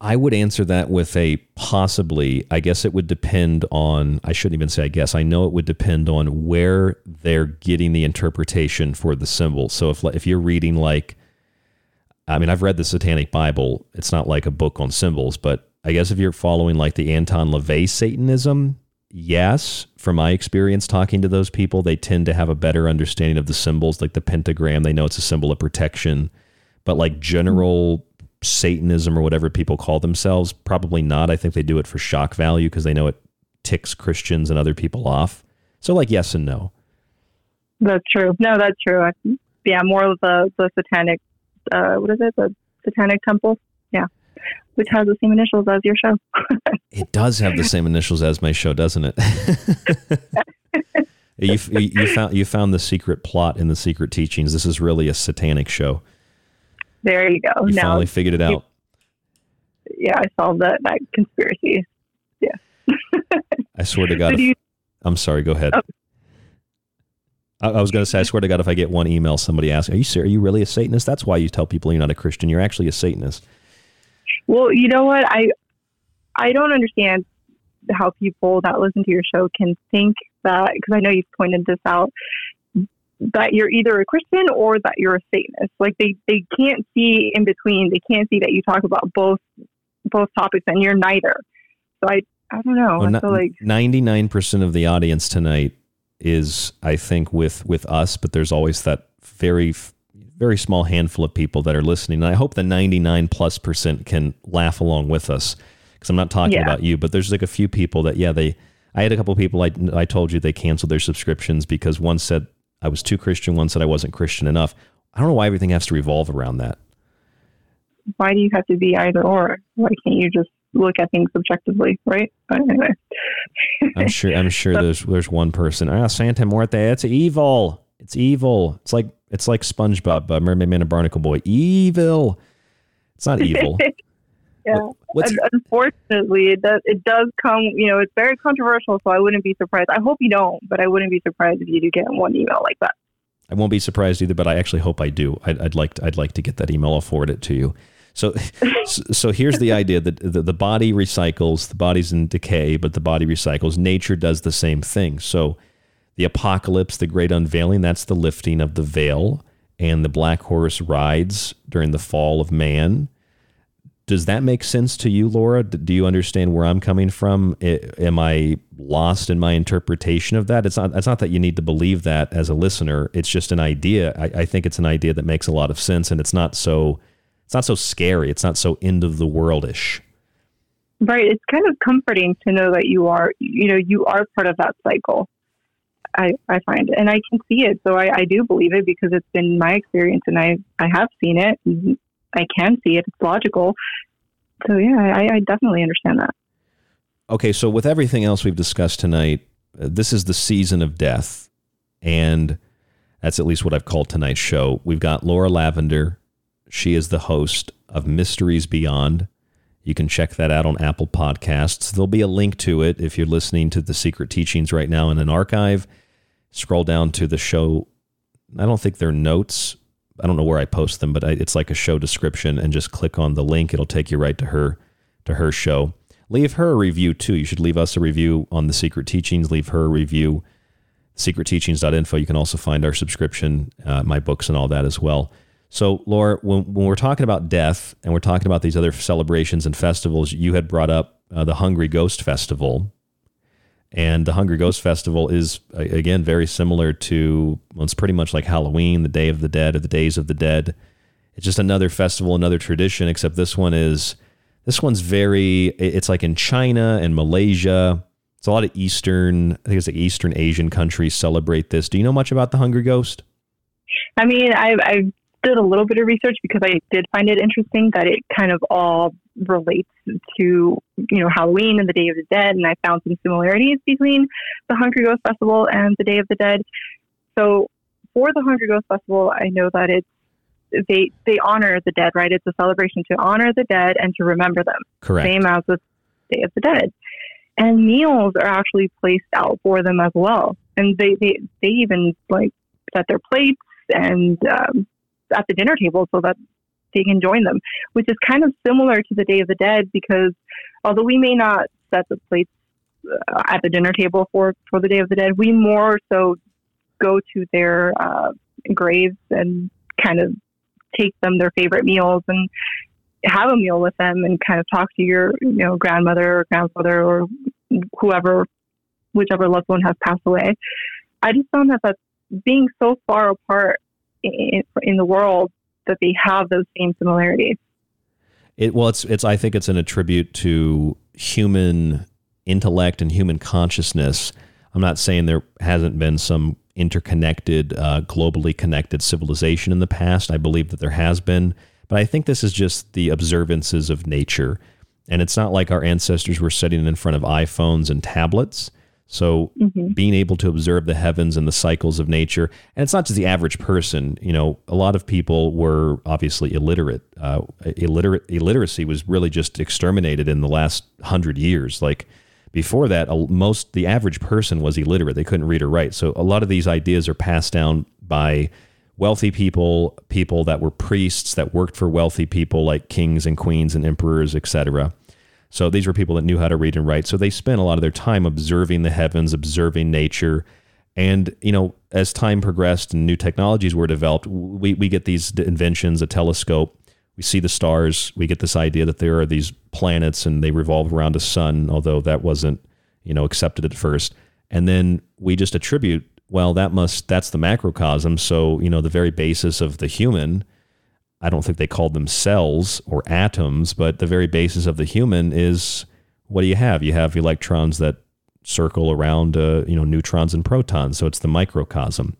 I would answer that with a possibly. I guess it would depend on, I shouldn't even say I guess, I know it would depend on where they're getting the interpretation for the symbol. So if, if you're reading like, I mean, I've read the Satanic Bible, it's not like a book on symbols, but I guess if you're following like the Anton LaVey Satanism, yes, from my experience talking to those people, they tend to have a better understanding of the symbols, like the pentagram. They know it's a symbol of protection. But like general Satanism or whatever people call themselves? Probably not. I think they do it for shock value because they know it ticks Christians and other people off. So, like, yes and no. That's true. No, that's true. Yeah, more of the the satanic. Uh, what is it? The satanic temple. Yeah, which has the same initials as your show. it does have the same initials as my show, doesn't it? you, you found you found the secret plot in the secret teachings. This is really a satanic show. There you go. You now, finally figured it out. Yeah, I solved that that conspiracy. Yeah. I swear to God. If, you, I'm sorry. Go ahead. Oh. I, I, was going to say, I swear to God, if I get one email, somebody asks, "Are you serious? Are you really a Satanist?" That's why you tell people you're not a Christian. You're actually a Satanist. Well, you know what? I I don't understand how people that listen to your show can think that because I know you've pointed this out that you're either a Christian or that you're a Satanist. Like they, they can't see in between. They can't see that you talk about both both topics and you're neither. So I I don't know. Well, I feel like ninety nine percent of the audience tonight is I think with with us, but there's always that very very small handful of people that are listening. And I hope the ninety nine plus percent can laugh along with us because I'm not talking yeah. about you, but there's like a few people that yeah they. I had a couple people I, I told you they canceled their subscriptions because one said I was too Christian. One said I wasn't Christian enough. I don't know why everything has to revolve around that. why do you have to be either or? Why can't you just look at things objectively, right? But anyway. I'm sure. I'm sure there's there's one person. Ah, Santa Muerte. It's evil. It's evil. It's like it's like SpongeBob, uh, Mermaid Man and Barnacle Boy. Evil. It's not evil. yeah. Unfortunately, it does. It does come. You know, it's very controversial. So I wouldn't be surprised. I hope you don't, but I wouldn't be surprised if you do get one email like that. I won't be surprised either, but I actually hope I do. I'd, I'd like to, I'd like to get that email. I'll forward it to you. So, so here's the idea that the, the body recycles, the body's in decay, but the body recycles. Nature does the same thing. So, the apocalypse, the great unveiling, that's the lifting of the veil, and the black horse rides during the fall of man. Does that make sense to you, Laura? Do you understand where I'm coming from? Am I lost in my interpretation of that? It's not. It's not that you need to believe that as a listener. It's just an idea. I, I think it's an idea that makes a lot of sense, and it's not so it's not so scary. It's not so end of the worldish. Right. It's kind of comforting to know that you are, you know, you are part of that cycle. I, I find, and I can see it. So I, I do believe it because it's been my experience and I, I have seen it. Mm-hmm. I can see it. It's logical. So yeah, I, I definitely understand that. Okay. So with everything else we've discussed tonight, uh, this is the season of death. And that's at least what I've called tonight's show. We've got Laura Lavender, she is the host of Mysteries Beyond. You can check that out on Apple Podcasts. There'll be a link to it if you're listening to the Secret Teachings right now in an archive. Scroll down to the show. I don't think they're notes. I don't know where I post them, but it's like a show description, and just click on the link. It'll take you right to her to her show. Leave her a review too. You should leave us a review on the Secret Teachings. Leave her a review. Secretteachings.info. You can also find our subscription, uh, my books, and all that as well. So, Laura, when, when we're talking about death and we're talking about these other celebrations and festivals, you had brought up uh, the Hungry Ghost Festival. And the Hungry Ghost Festival is, again, very similar to, well, it's pretty much like Halloween, the Day of the Dead, or the Days of the Dead. It's just another festival, another tradition, except this one is, this one's very, it's like in China and Malaysia. It's a lot of Eastern, I think it's like Eastern Asian countries celebrate this. Do you know much about the Hungry Ghost? I mean, I've, I've did a little bit of research because I did find it interesting that it kind of all relates to you know Halloween and the Day of the Dead, and I found some similarities between the Hungry Ghost Festival and the Day of the Dead. So for the Hungry Ghost Festival, I know that it's they they honor the dead, right? It's a celebration to honor the dead and to remember them. Correct. Same as with Day of the Dead. And meals are actually placed out for them as well. And they, they, they even like set their plates and um, at the dinner table so that they can join them, which is kind of similar to the Day of the Dead because although we may not set the plates uh, at the dinner table for, for the Day of the Dead, we more so go to their uh, graves and kind of take them their favorite meals and have a meal with them and kind of talk to your you know grandmother or grandfather or whoever whichever loved one has passed away. I just found that that's being so far apart in, in the world that they have those same similarities. It well, it's it's. I think it's an attribute to human intellect and human consciousness. I'm not saying there hasn't been some interconnected, uh, globally connected civilization in the past. I believe that there has been, but I think this is just the observances of nature. And it's not like our ancestors were sitting in front of iPhones and tablets. So mm-hmm. being able to observe the heavens and the cycles of nature, and it's not just the average person. You know, a lot of people were obviously illiterate. Uh, illiterate illiteracy was really just exterminated in the last hundred years. Like before that, most the average person was illiterate; they couldn't read or write. So a lot of these ideas are passed down by wealthy people, people that were priests that worked for wealthy people like kings and queens and emperors, etc. So these were people that knew how to read and write. So they spent a lot of their time observing the heavens, observing nature. And, you know, as time progressed and new technologies were developed, we, we get these inventions, a telescope. We see the stars. We get this idea that there are these planets and they revolve around a sun, although that wasn't, you know, accepted at first. And then we just attribute, well, that must, that's the macrocosm. So, you know, the very basis of the human I don't think they called them cells or atoms, but the very basis of the human is what do you have? You have electrons that circle around, uh, you know, neutrons and protons. So it's the microcosm.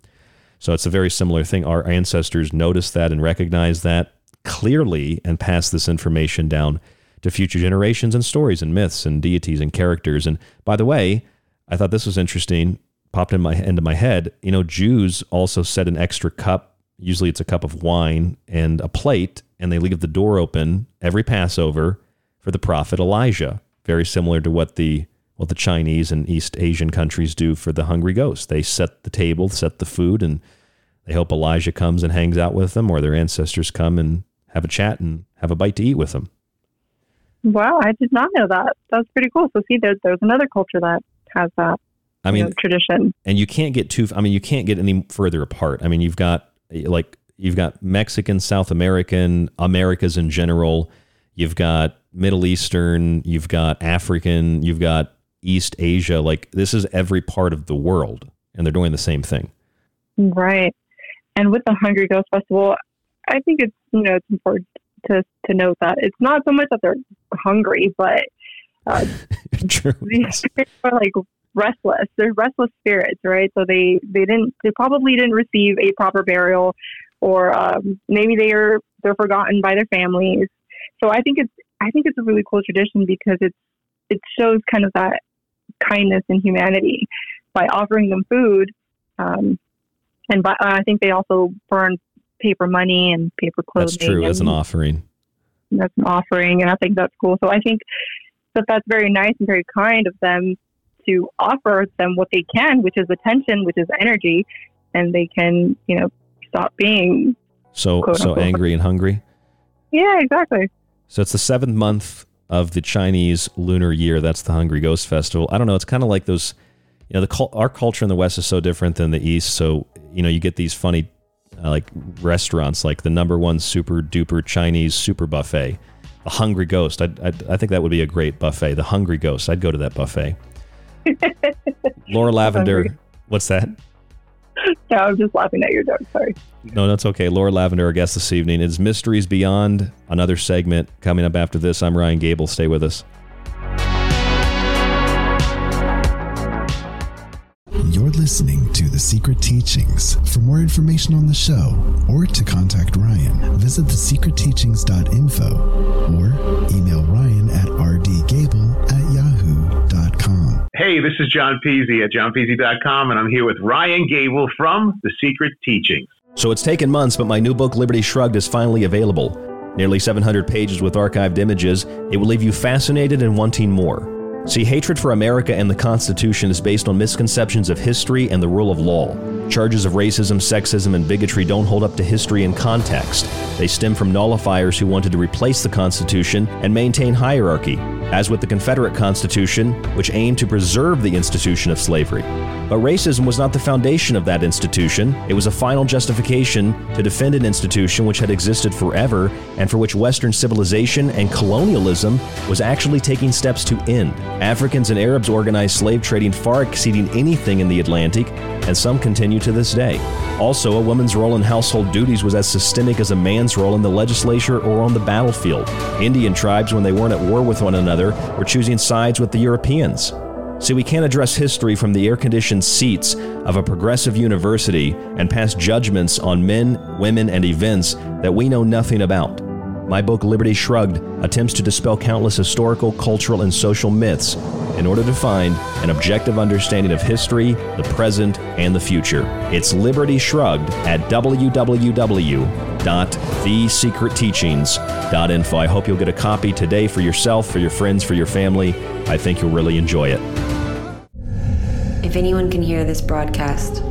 So it's a very similar thing. Our ancestors noticed that and recognized that, clearly and passed this information down to future generations and stories and myths and deities and characters. And by the way, I thought this was interesting, popped in my into my head. You know, Jews also set an extra cup, usually it's a cup of wine and a plate, and they leave the door open every Passover for the prophet Elijah. Very similar to what the what the Chinese and East Asian countries do for the hungry ghost. They set the table, set the food, and they hope Elijah comes and hangs out with them, or their ancestors come and have a chat and have a bite to eat with them. Wow, I did not know that. That's pretty cool. So see, there's there's another culture that has that. I mean, know, tradition. And you can't get too. I mean, you can't get any further apart. I mean, you've got like you've got Mexican, South American, Americas in general. You've got Middle Eastern. You've got African. You've got East Asia. Like this is every part of the world, and they're doing the same thing. Right. And with the Hungry Ghost Festival, I think it's you know it's important to to note that it's not so much that they're hungry, but uh, these spirits are like restless. They're restless spirits, right? So they they didn't they probably didn't receive a proper burial, or um, maybe they are they're forgotten by their families. So I think it's I think it's a really cool tradition because it's it shows kind of that kindness and humanity by offering them food. Um, and by, I think they also burn paper money and paper clothing. That's true as an offering. That's an offering, and I think that's cool. So I think that that's very nice and very kind of them to offer them what they can, which is attention, which is energy, and they can, you know, stop being so so unquote. angry and hungry. Yeah, exactly. So it's the seventh month of the Chinese lunar year. That's the Hungry Ghost Festival. I don't know. It's kind of like those. You know, the our culture in the West is so different than the East. So you know, you get these funny uh, like restaurants, like the number one super duper Chinese super buffet, the Hungry Ghost. I I think that would be a great buffet. The Hungry Ghost. I'd go to that buffet. Laura Lavender. What's that? No, I'm just laughing at your joke. Sorry. No, that's okay. Laura Lavender, our guest this evening. is Mysteries Beyond, another segment coming up after this. I'm Ryan Gable. Stay with us. You're listening to The Secret Teachings. For more information on the show or to contact Ryan, visit thesecretteachings.info or email Ryan at rdgable at yahoo.com. Hey, this is John Peasy at johnpeasy.com, and I'm here with Ryan Gable from The Secret Teachings. So it's taken months, but my new book, Liberty Shrugged, is finally available. Nearly 700 pages with archived images, it will leave you fascinated and wanting more. See, hatred for America and the Constitution is based on misconceptions of history and the rule of law. Charges of racism, sexism, and bigotry don't hold up to history and context. They stem from nullifiers who wanted to replace the Constitution and maintain hierarchy, as with the Confederate Constitution, which aimed to preserve the institution of slavery. But racism was not the foundation of that institution. It was a final justification to defend an institution which had existed forever and for which Western civilization and colonialism was actually taking steps to end. Africans and Arabs organized slave trading far exceeding anything in the Atlantic, and some continue to this day. Also, a woman's role in household duties was as systemic as a man's role in the legislature or on the battlefield. Indian tribes, when they weren't at war with one another, were choosing sides with the Europeans. See, we can't address history from the air conditioned seats of a progressive university and pass judgments on men, women, and events that we know nothing about. My book, Liberty Shrugged, attempts to dispel countless historical, cultural, and social myths in order to find an objective understanding of history, the present, and the future. It's Liberty Shrugged at www.thesecretteachings.info. I hope you'll get a copy today for yourself, for your friends, for your family. I think you'll really enjoy it. If anyone can hear this broadcast,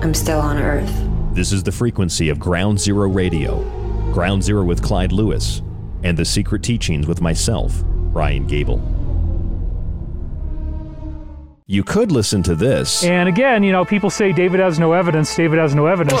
I'm still on Earth. This is the frequency of Ground Zero Radio, Ground Zero with Clyde Lewis, and The Secret Teachings with myself, Ryan Gable. You could listen to this. And again, you know, people say David has no evidence, David has no evidence.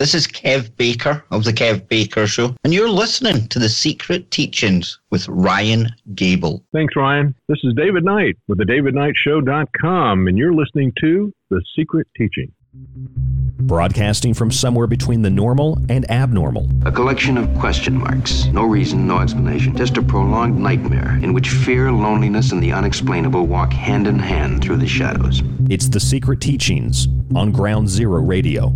This is Kev Baker of The Kev Baker Show, and you're listening to The Secret Teachings with Ryan Gable. Thanks, Ryan. This is David Knight with the DavidKnightShow.com, and you're listening to The Secret Teaching. Broadcasting from somewhere between the normal and abnormal. A collection of question marks. No reason, no explanation. Just a prolonged nightmare in which fear, loneliness, and the unexplainable walk hand in hand through the shadows. It's The Secret Teachings on Ground Zero Radio.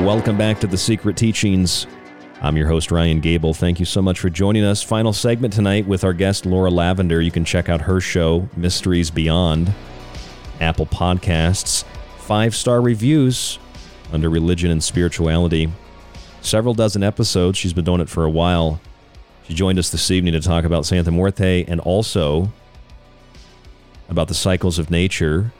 Welcome back to The Secret Teachings. I'm your host, Ryan Gable. Thank you so much for joining us. Final segment tonight with our guest, Laura Lavender. You can check out her show, Mysteries Beyond, Apple Podcasts, five star reviews under religion and spirituality. Several dozen episodes. She's been doing it for a while. She joined us this evening to talk about Santa Muerte and also about the cycles of nature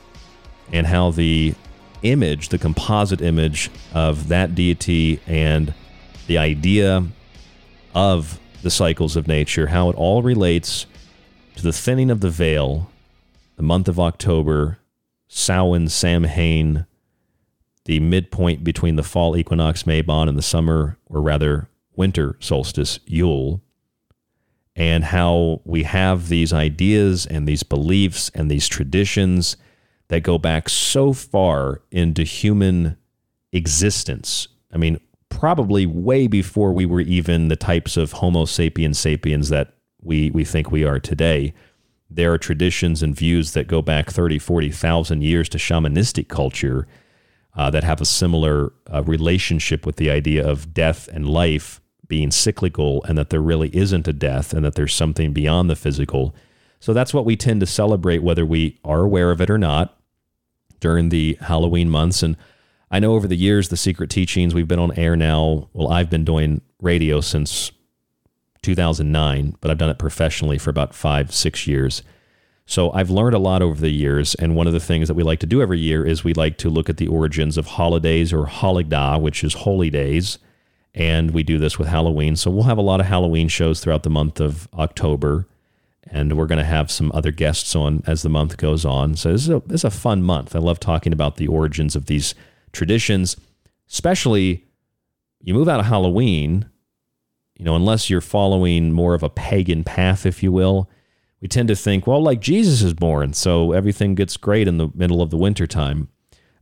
and how the image, the composite image of that deity and the idea of the cycles of nature, how it all relates to the thinning of the veil, the month of October, Samhain, Samhain, the midpoint between the fall equinox Mabon and the summer, or rather winter solstice Yule, and how we have these ideas and these beliefs and these traditions that go back so far into human existence. I mean, probably way before we were even the types of Homo sapiens sapiens that we, we think we are today. There are traditions and views that go back 30, 40,000 years to shamanistic culture uh, that have a similar uh, relationship with the idea of death and life being cyclical and that there really isn't a death and that there's something beyond the physical. So that's what we tend to celebrate, whether we are aware of it or not during the Halloween months. And I know over the years, the secret teachings, we've been on air now. Well, I've been doing radio since 2009, but I've done it professionally for about five, six years. So I've learned a lot over the years. And one of the things that we like to do every year is we like to look at the origins of holidays or holidah, which is holy days. And we do this with Halloween. So we'll have a lot of Halloween shows throughout the month of October and we're going to have some other guests on as the month goes on. So this is, a, this is a fun month. I love talking about the origins of these traditions, especially you move out of Halloween, you know, unless you're following more of a pagan path, if you will. We tend to think, well, like Jesus is born, so everything gets great in the middle of the winter time.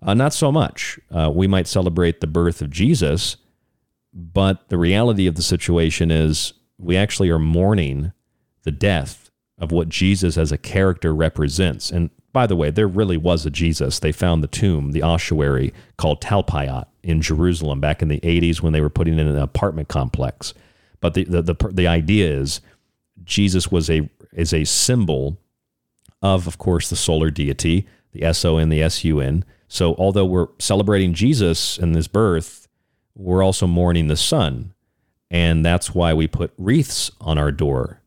Uh, not so much. Uh, we might celebrate the birth of Jesus, but the reality of the situation is we actually are mourning the death of what Jesus as a character represents. And by the way, there really was a Jesus. They found the tomb, the ossuary called Talpiot in Jerusalem back in the 80s when they were putting in an apartment complex. But the, the, the, the idea is Jesus was a, is a symbol of, of course, the solar deity, the S O N, the S U N. So although we're celebrating Jesus and his birth, we're also mourning the sun. And that's why we put wreaths on our door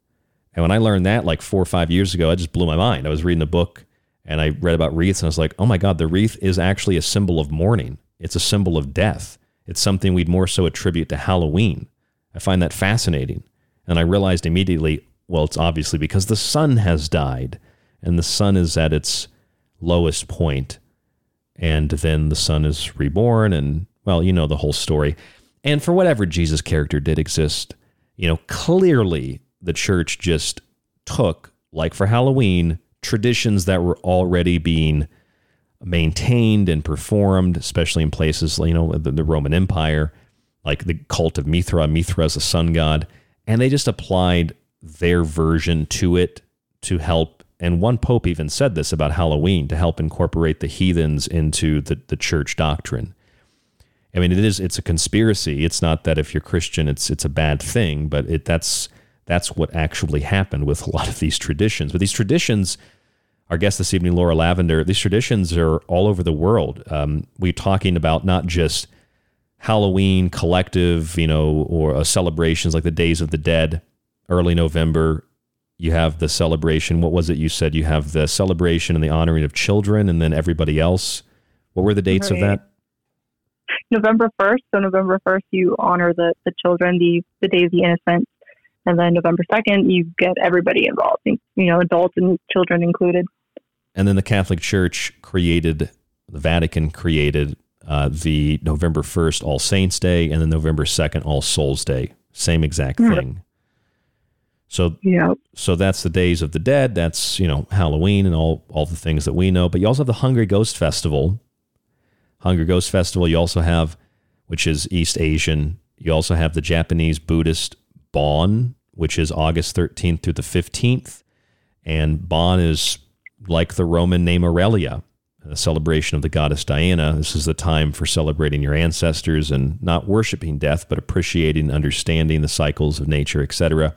and when I learned that like four or five years ago, I just blew my mind. I was reading a book and I read about wreaths and I was like, oh my God, the wreath is actually a symbol of mourning. It's a symbol of death. It's something we'd more so attribute to Halloween. I find that fascinating. And I realized immediately, well, it's obviously because the sun has died and the sun is at its lowest point, And then the sun is reborn. And, well, you know the whole story. And for whatever Jesus' character did exist, you know, clearly the church just took, like for Halloween, traditions that were already being maintained and performed, especially in places, like you know, the, the Roman Empire, like the cult of Mithra. Mithra is a sun god. And they just applied their version to it to help. And one pope even said this about Halloween to help incorporate the heathens into the, the church doctrine. I mean, it is it's a conspiracy. It's not that if you're Christian, it's it's a bad thing, but it that's that's what actually happened with a lot of these traditions. But these traditions, our guest this evening, Laura Lavender, these traditions are all over the world. Um, we're talking about not just Halloween collective, you know, or uh, celebrations like the Days of the Dead, early November. You have the celebration. What was it you said? You have the celebration and the honoring of children, and then everybody else. What were the dates right. of that? November 1st. So November 1st, you honor the, the children, the, the Day of the Innocents. And then November 2nd, you get everybody involved, you know, adults and children included. And then the Catholic Church created, the Vatican created uh, the November 1st All Saints Day and then November 2nd All Souls Day. Same exact thing. So yep. so that's the Days of the Dead. That's you know Halloween and all all the things that we know. But you also have the Hungry Ghost Festival. Hungry Ghost Festival. You also have, which is East Asian. You also have the Japanese Buddhist Bon, which is August 13th through the 15th, and Bon is like the Roman Nemoralia, a celebration of the goddess Diana. This is the time for celebrating your ancestors and not worshiping death, but appreciating, understanding the cycles of nature, etc.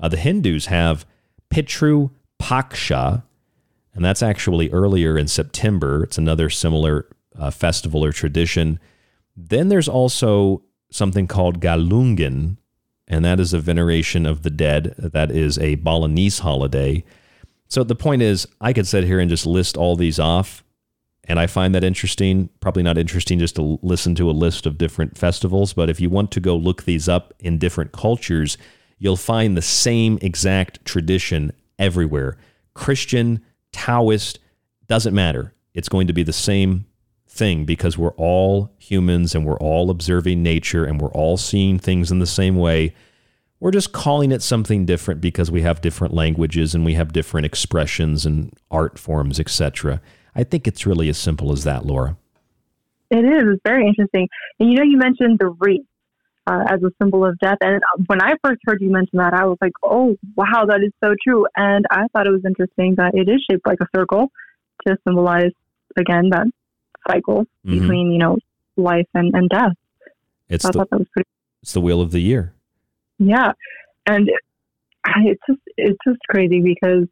Uh, the Hindus have Pitru Paksha, and that's actually earlier in September. It's another similar uh, festival or tradition. Then there's also something called Galungan, and that is a veneration of the dead. That is a Balinese holiday. So the point is, I could sit here and just list all these off, and I find that interesting. Probably not interesting just to listen to a list of different festivals, but if you want to go look these up in different cultures, you'll find the same exact tradition everywhere. Christian, Taoist, doesn't matter. It's going to be the same thing because we're all humans and we're all observing nature and we're all seeing things in the same way. We're just calling it something different because we have different languages and we have different expressions and art forms, etc. I think it's really as simple as that, Laura. It is. It's very interesting. And you know, you mentioned the wreath uh, as a symbol of death. And when I first heard you mention that, I was like, oh, wow, that is so true. And I thought it was interesting that it is shaped like a circle to symbolize, again, that cycle mm-hmm. between, you know, life and, and death. It's so the, I thought that was pretty. It's the wheel of the year. Yeah. And it's just, it's just crazy because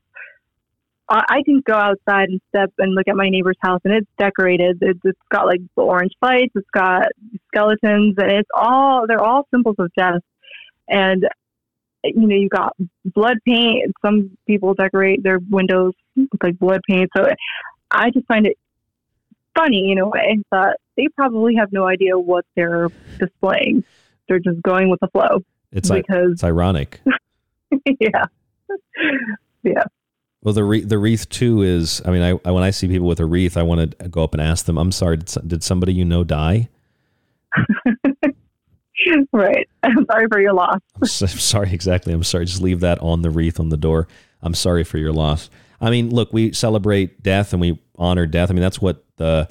I can go outside and step and look at my neighbor's house, and it's decorated. It's, it's got like the orange lights, it's got skeletons, and it's all they're all symbols of death. And you know, you got blood paint. Some people decorate their windows with like blood paint. So I just find it funny in a way that they probably have no idea what they're displaying. They're just going with the flow. It's because it's ironic. yeah, yeah. Well, the wreath, the wreath too is. I mean, I, I, when I see people with a wreath, I want to go up and ask them. I'm sorry. Did, did somebody you know die? right. I'm sorry for your loss. I'm sorry. Exactly. I'm sorry. Just leave that on the wreath on the door. I'm sorry for your loss. I mean, look, we celebrate death and we honor death. I mean, that's what the.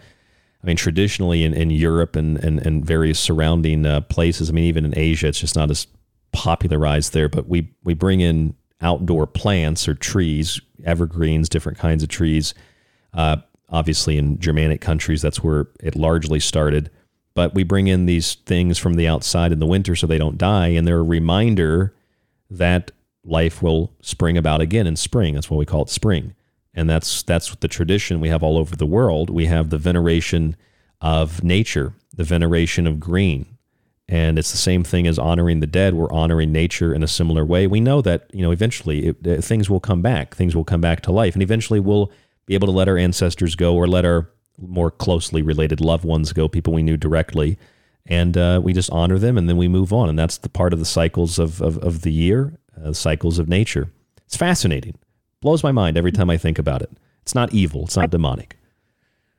I mean, traditionally in, in Europe and, and, and various surrounding uh, places. I mean, even in Asia, it's just not as popularized there. But we we bring in outdoor plants or trees, evergreens, different kinds of trees. Uh, obviously, in Germanic countries, that's where it largely started. But we bring in these things from the outside in the winter so they don't die, and they're a reminder that life will spring about again in spring. That's why we call it spring, and that's that's the tradition we have all over the world. We have the veneration of nature, the veneration of green, and it's the same thing as honoring the dead. We're honoring nature in a similar way. We know that you know eventually it, uh, things will come back. Things will come back to life, and eventually we'll be able to let our ancestors go or let our more closely related loved ones go, people we knew directly, and uh, we just honor them, and then we move on. And that's the part of the cycles of of, of the year, uh, cycles of nature. It's fascinating. Blows my mind every time I think about it. It's not evil. It's not demonic.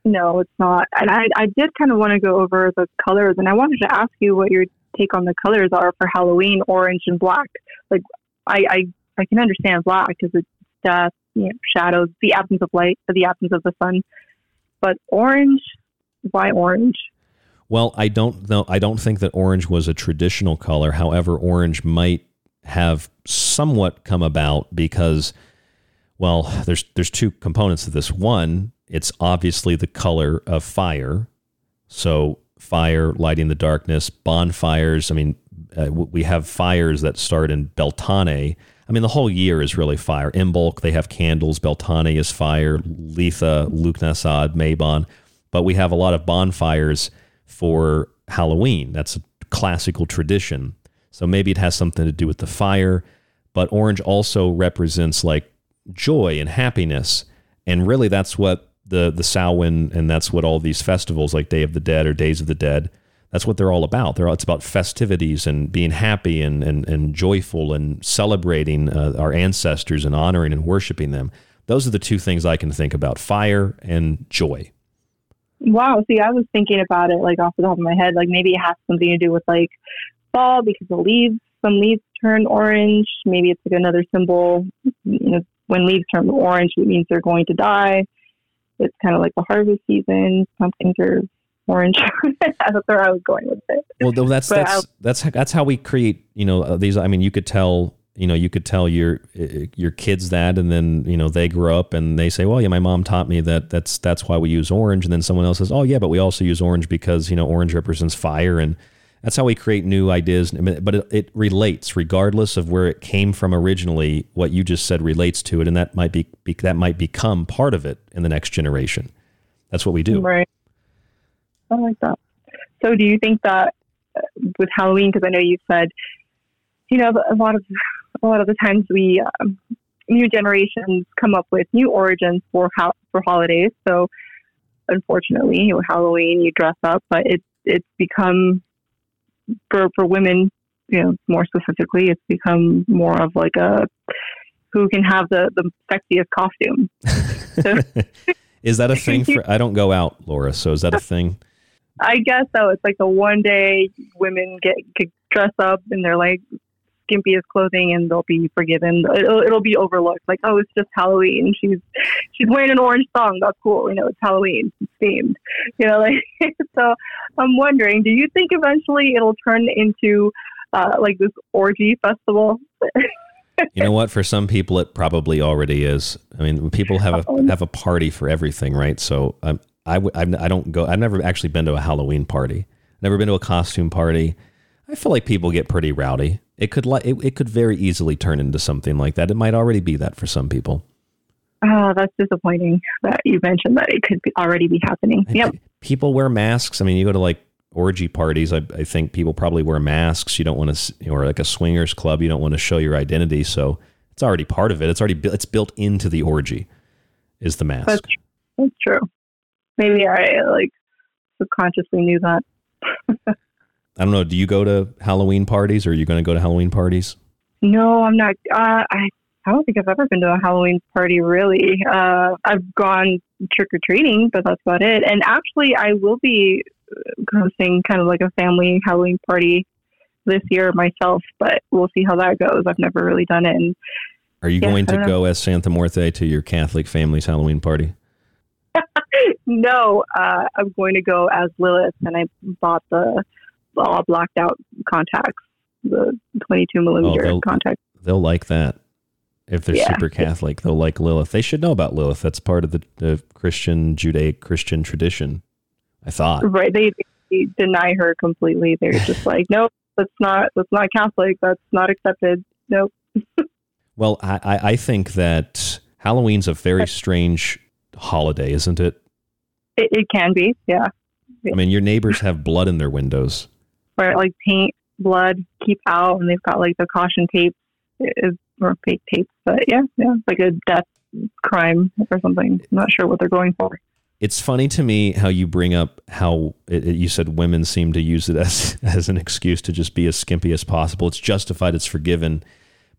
No, it's not. And I, I did kind of want to go over the colors, and I wanted to ask you what your take on the colors are for Halloween, orange and black. Like, I, I, I can understand black because it's death, you know, shadows, the absence of light, the absence of the sun. But orange, why orange? Well, I don't know. I don't think that orange was a traditional color. However, orange might have somewhat come about because, well, there's there's two components to this. One, it's obviously the color of fire. So, fire lighting the darkness, bonfires. I mean, uh, we have fires that start in Beltane. I mean, the whole year is really fire. Imbolc, they have candles. Beltane is fire. Litha, Lughnasadh, Mabon. But we have a lot of bonfires for Halloween. That's a classical tradition. So maybe it has something to do with the fire. But orange also represents like joy and happiness. And really, that's what the the Samhain, and that's what all these festivals like Day of the Dead or Days of the Dead, That's what they're all about. They're all, it's about festivities and being happy and and, and joyful and celebrating uh, our ancestors and honoring and worshiping them. Those are the two things I can think about: fire and joy. Wow. See, I was thinking about it like off the top of my head. Like maybe it has something to do with like fall because the leaves, some leaves turn orange. Maybe it's like another symbol. You know, when leaves turn orange, it means they're going to die. It's kind of like the harvest season. Some things are orange. that's where I was going with it. Well, that's But that's I'll- that's that's how we create. You know, uh, these. I mean, you could tell. You know, you could tell your your kids that, and then you know they grow up and they say, "Well, yeah, my mom taught me that. That's that's why we use orange." And then someone else says, "Oh, yeah, but we also use orange because you know orange represents fire." And that's how we create new ideas. But it, it relates, regardless of where it came from originally. What you just said relates to it, and that might be, be that might become part of it in the next generation. That's what we do. Right. I like that. So, do you think that uh, with Halloween, because I know you said, you know, a lot of a lot of the times we um, new generations come up with new origins for how for holidays. So, unfortunately, Halloween, you dress up, but it it's become for for women, you know, more specifically, it's become more of like a who can have the the sexiest costume. So, Is that a thing for? I don't go out, Laura. So is that a thing? I guess so. It's like the one day women get, get dress up in their like skimpiest clothing and they'll be forgiven. It'll, it'll be overlooked. Like, oh, it's just Halloween. She's she's wearing an orange thong. That's cool. You know, it's Halloween. It's themed. You know, like so. I'm wondering, do you think eventually it'll turn into uh, like this orgy festival? You know what? For some people, it probably already is. I mean, people have a have a party for everything, right? So um, I w- I don't go. I've never actually been to a Halloween party. Never been to a costume party. I feel like people get pretty rowdy. It could li- it, it could very easily turn into something like that. It might already be that for some people. Oh, that's disappointing that you mentioned that it could be, already be happening. Yep. People wear masks. I mean, you go to like orgy parties. I, I think people probably wear masks. You don't want to, or like a swingers club. You don't want to show your identity. So it's already part of it. It's already bu- it's built into the orgy. Is the mask? That's, that's true. Maybe I like subconsciously knew that. I don't know. Do you go to Halloween parties or are you going to go to Halloween parties? No, I'm not. Uh, I I don't think I've ever been to a Halloween party really. Uh, I've gone trick or treating, but that's about it. And actually, I will be hosting kind of like a family Halloween party this year myself, but we'll see how that goes. I've never really done it. And Are you Yeah, going to go as Santa Muerte to your Catholic family's Halloween party? no, uh, I'm going to go as Lilith, and I bought the all blacked out contacts, the 22 millimeter oh, they'll- contacts. They'll like that. If they're Yeah. super Catholic, they'll like Lilith. They should know about Lilith. That's part of the, the Christian, Judaic Christian tradition. I thought. Right. They, they deny her completely. They're just like, nope, that's not that's not Catholic. That's not accepted. Nope. Well, I, I I think that Halloween's a very strange holiday, isn't it? It, it can be, yeah. I mean, your neighbors have blood in their windows. Where like paint, blood, keep out, and they've got like the caution tape is or fake tapes. But yeah, yeah, it's like a death crime or something. I'm not sure what they're going for. It's funny to me how you bring up how it, it- you said women seem to use it as as an excuse to just be as skimpy as possible. It's justified. It's forgiven.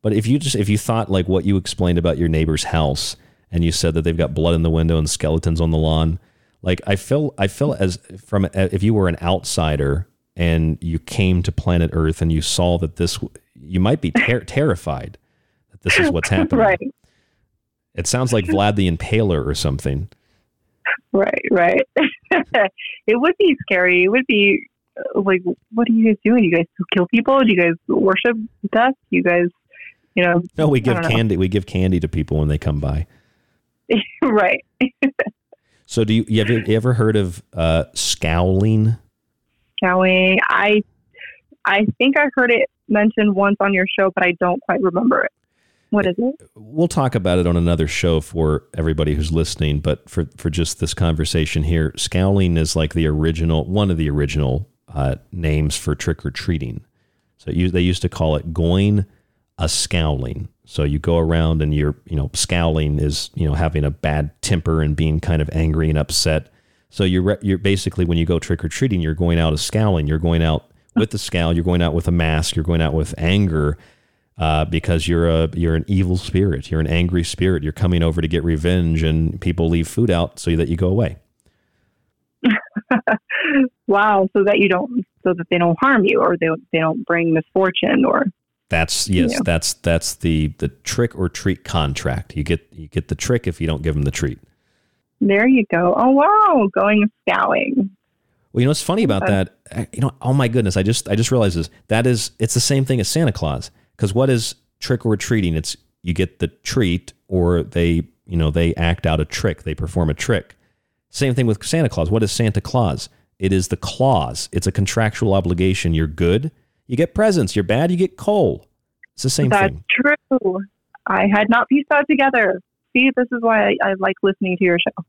But if you just if you thought like what you explained about your neighbor's house and you said that they've got blood in the window and skeletons on the lawn, like I feel I feel as from if you were an outsider and you came to planet Earth and you saw that this you might be ter- terrified that this is what's happening. right, It sounds like Vlad the Impaler or something. right, right. it would be scary. It would be uh, like, what are you guys doing? You guys kill people? Do you guys worship death? You guys, you know? No, we give don't know. candy. We give candy to people when they come by. right. So, do you, you ever you ever heard of uh, scowling? Scowling. I I think I heard it mentioned once on your show, but I don't quite remember it. What is it? We'll talk about it on another show for everybody who's listening. But for for just this conversation here, scowling is like the original one of the original uh, names for trick or treating. So you, they used to call it going a scowling. So you go around and you're, you know, scowling is, you know, having a bad temper and being kind of angry and upset. So you're you're basically when you go trick or treating, you're going out a scowling. You're going out with the scowl. You're going out with a mask. You're going out with anger. Uh, because you're a you're an evil spirit, you're an angry spirit. You're coming over to get revenge, and people leave food out so that you go away. wow, so that you don't, so that they don't harm you, or they they don't bring misfortune, or that's yes, that's that's the the trick or treat contract. You get you get the trick if you don't give them the treat. There you go. Oh wow, going scouting. Well, you know what's funny about that? Eh, you know, oh my goodness, I just I just realized this. That is, it's the same thing as Santa Claus. Because what is trick or treating? It's you get the treat, or they you know they act out a trick, they perform a trick. Same thing with Santa Claus. What is Santa Claus? It is the clause. It's a contractual obligation. You're good, you get presents. You're bad, you get coal. It's the same That's thing. true. I had not pieced that together. See, this is why I, I like listening to your show.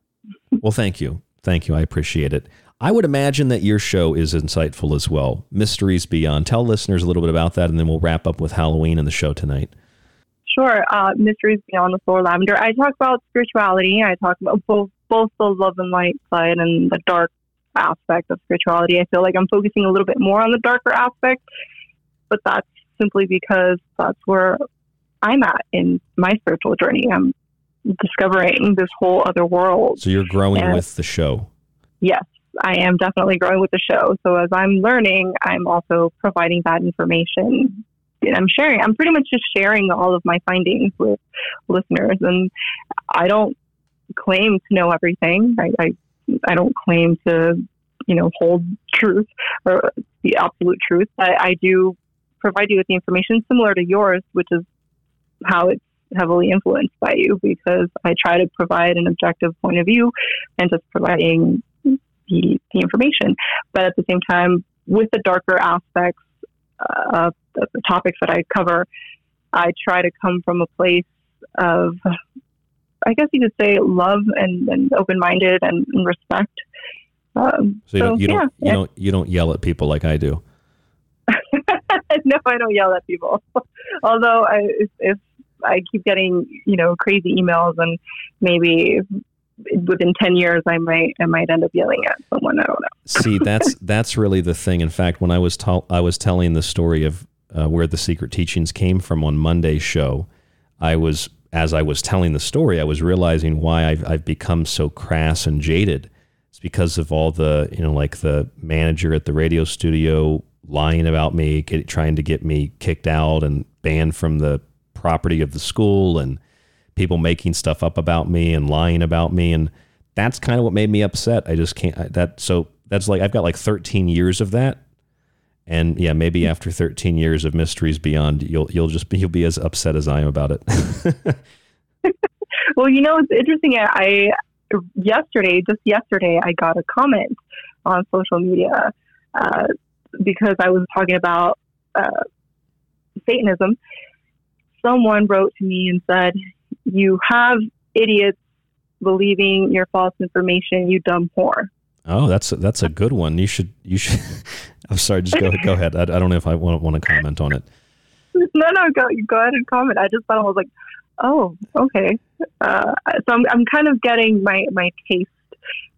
well, thank you. Thank you. I appreciate it. I would imagine that your show is insightful as well. Mysteries Beyond. Tell listeners a little bit about that, and then we'll wrap up with Halloween and the show tonight. Sure. Uh, Mysteries Beyond with Laura Lavender. I talk about spirituality. I talk about both both the love and light side and the dark aspect of spirituality. I feel like I'm focusing a little bit more on the darker aspect, but that's simply because that's where I'm at in my spiritual journey. I'm discovering this whole other world. So you're growing And- with the show. Yes, I am definitely growing with the show. So as I'm learning, I'm also providing that information. And I'm sharing. I'm pretty much just sharing all of my findings with listeners, and I don't claim to know everything. I, I, I don't claim to, you know, hold truth or the absolute truth. I, I do provide you with the information similar to yours, which is how it's heavily influenced by you because I try to provide an objective point of view and just providing the, the information. But at the same time, with the darker aspects uh, of the, topics that I cover, I try to come from a place of, I guess you could say, love and, and open minded and, and respect. Um, So you don't you yeah, don't you don't you don't yell at people like I do. no, I don't yell at people. Although I, if, if I keep getting, you know, crazy emails, and maybe within ten years, I might, I might end up yelling at someone. I don't know. See, that's that's really the thing. In fact, when I was tell I was telling the story of uh, where the secret teachings came from on Monday's show, I was as I was telling the story, I was realizing why I've I've become so crass and jaded. It's because of all the you know, like the manager at the radio studio lying about me, get, trying to get me kicked out and banned from the property of the school, and people making stuff up about me and lying about me, and that's kind of what made me upset. I just can't I, that so that's like I've got like 13 years of that. And yeah, maybe after 13 years of mysteries beyond, you'll you'll just be you'll be as upset as I am about it. Well, you know, it's interesting. I yesterday, just yesterday, I got a comment on social media uh, because I was talking about uh, Satanism. Someone wrote to me and said, "You have idiots believing your false information, you dumb whore." oh, that's a, that's a good one. You should you should. I'm sorry, just go ahead go ahead. I, I don't know if I want want to comment on it. no, no, go go ahead and comment. I just thought I was like, oh, okay. Uh, so I'm I'm kind of getting my my taste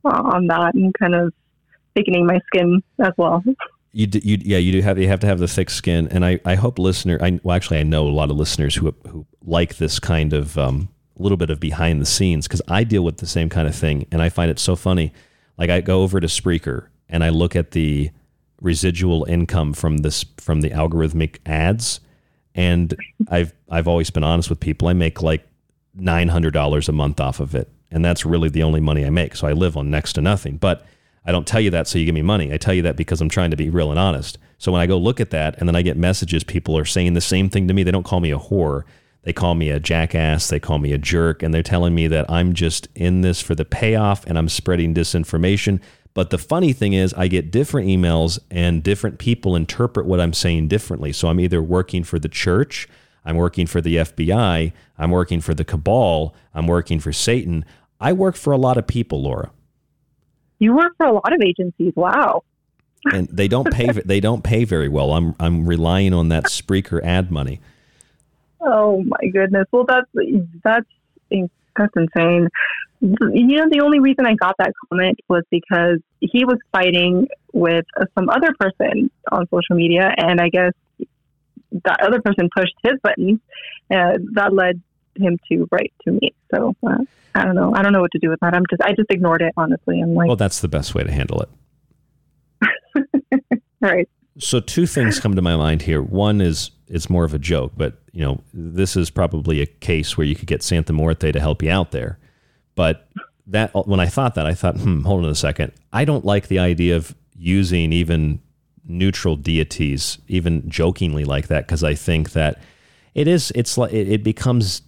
uh, on that and kind of thickening my skin as well. You, do, you yeah you do have you have to have the thick skin and I, I hope listener I well actually I know a lot of listeners who who like this kind of um, little bit of behind the scenes because I deal with the same kind of thing and I find it so funny. Like I go over to Spreaker and I look at the residual income from this from the algorithmic ads and I've I've always been honest with people I make like nine hundred dollars a month off of it and that's really the only money I make so I live on next to nothing but I don't tell you that so you give me money. I tell you that because I'm trying to be real and honest. So when I go look at that and then I get messages, people are saying the same thing to me. They don't call me a whore. They call me a jackass. They call me a jerk. And they're telling me that I'm just in this for the payoff and I'm spreading disinformation. But the funny thing is, I get different emails and different people interpret what I'm saying differently. So I'm either working for the church, I'm working for the FBI, I'm working for the cabal, I'm working for Satan. I work for a lot of people, Laura. You work for a lot of agencies. Wow. and they don't pay they don't pay very well. I'm I'm relying on that Spreaker ad money. Oh my goodness. Well, that's that's that's insane. You know, the only reason I got that comment was because he was fighting with some other person on social media, and I guess that other person pushed his buttons. and that led him to write to me. So uh, I don't know. I don't know what to do with that. I'm just I just ignored it honestly. I'm like, well, that's the best way to handle it. right. So two things come to my mind here. One is it's more of a joke, but you know this is probably a case where you could get Santa Muerte to help you out there. But that when I thought that, I thought, hmm, hold on a second. I don't like the idea of using even neutral deities, even jokingly like that, because I think that it is it's like it becomes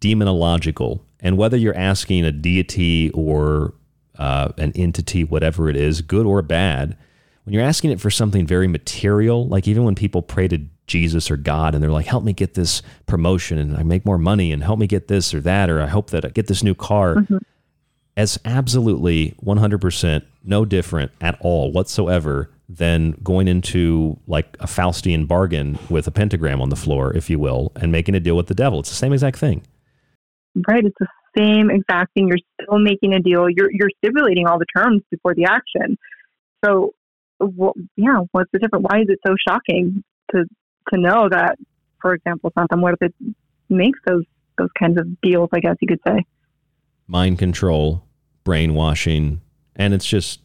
demonological. And whether you're asking a deity or uh, an entity, whatever it is, good or bad, when you're asking it for something very material, like even when people pray to Jesus or God and they're like, help me get this promotion and I make more money and help me get this or that, or I hope that I get this new car. Mm-hmm. As absolutely 100% no different at all whatsoever than going into like a Faustian bargain with a pentagram on the floor, if you will, and making a deal with the devil. It's the same exact thing. Right. It's the same exact thing. You're still making a deal. You're you're stipulating all the terms before the action. So, well, yeah, what's the difference? Why is it so shocking to to know that, for example, Santa Muerte makes those those kinds of deals? I guess you could say. Mind control, brainwashing, and it's just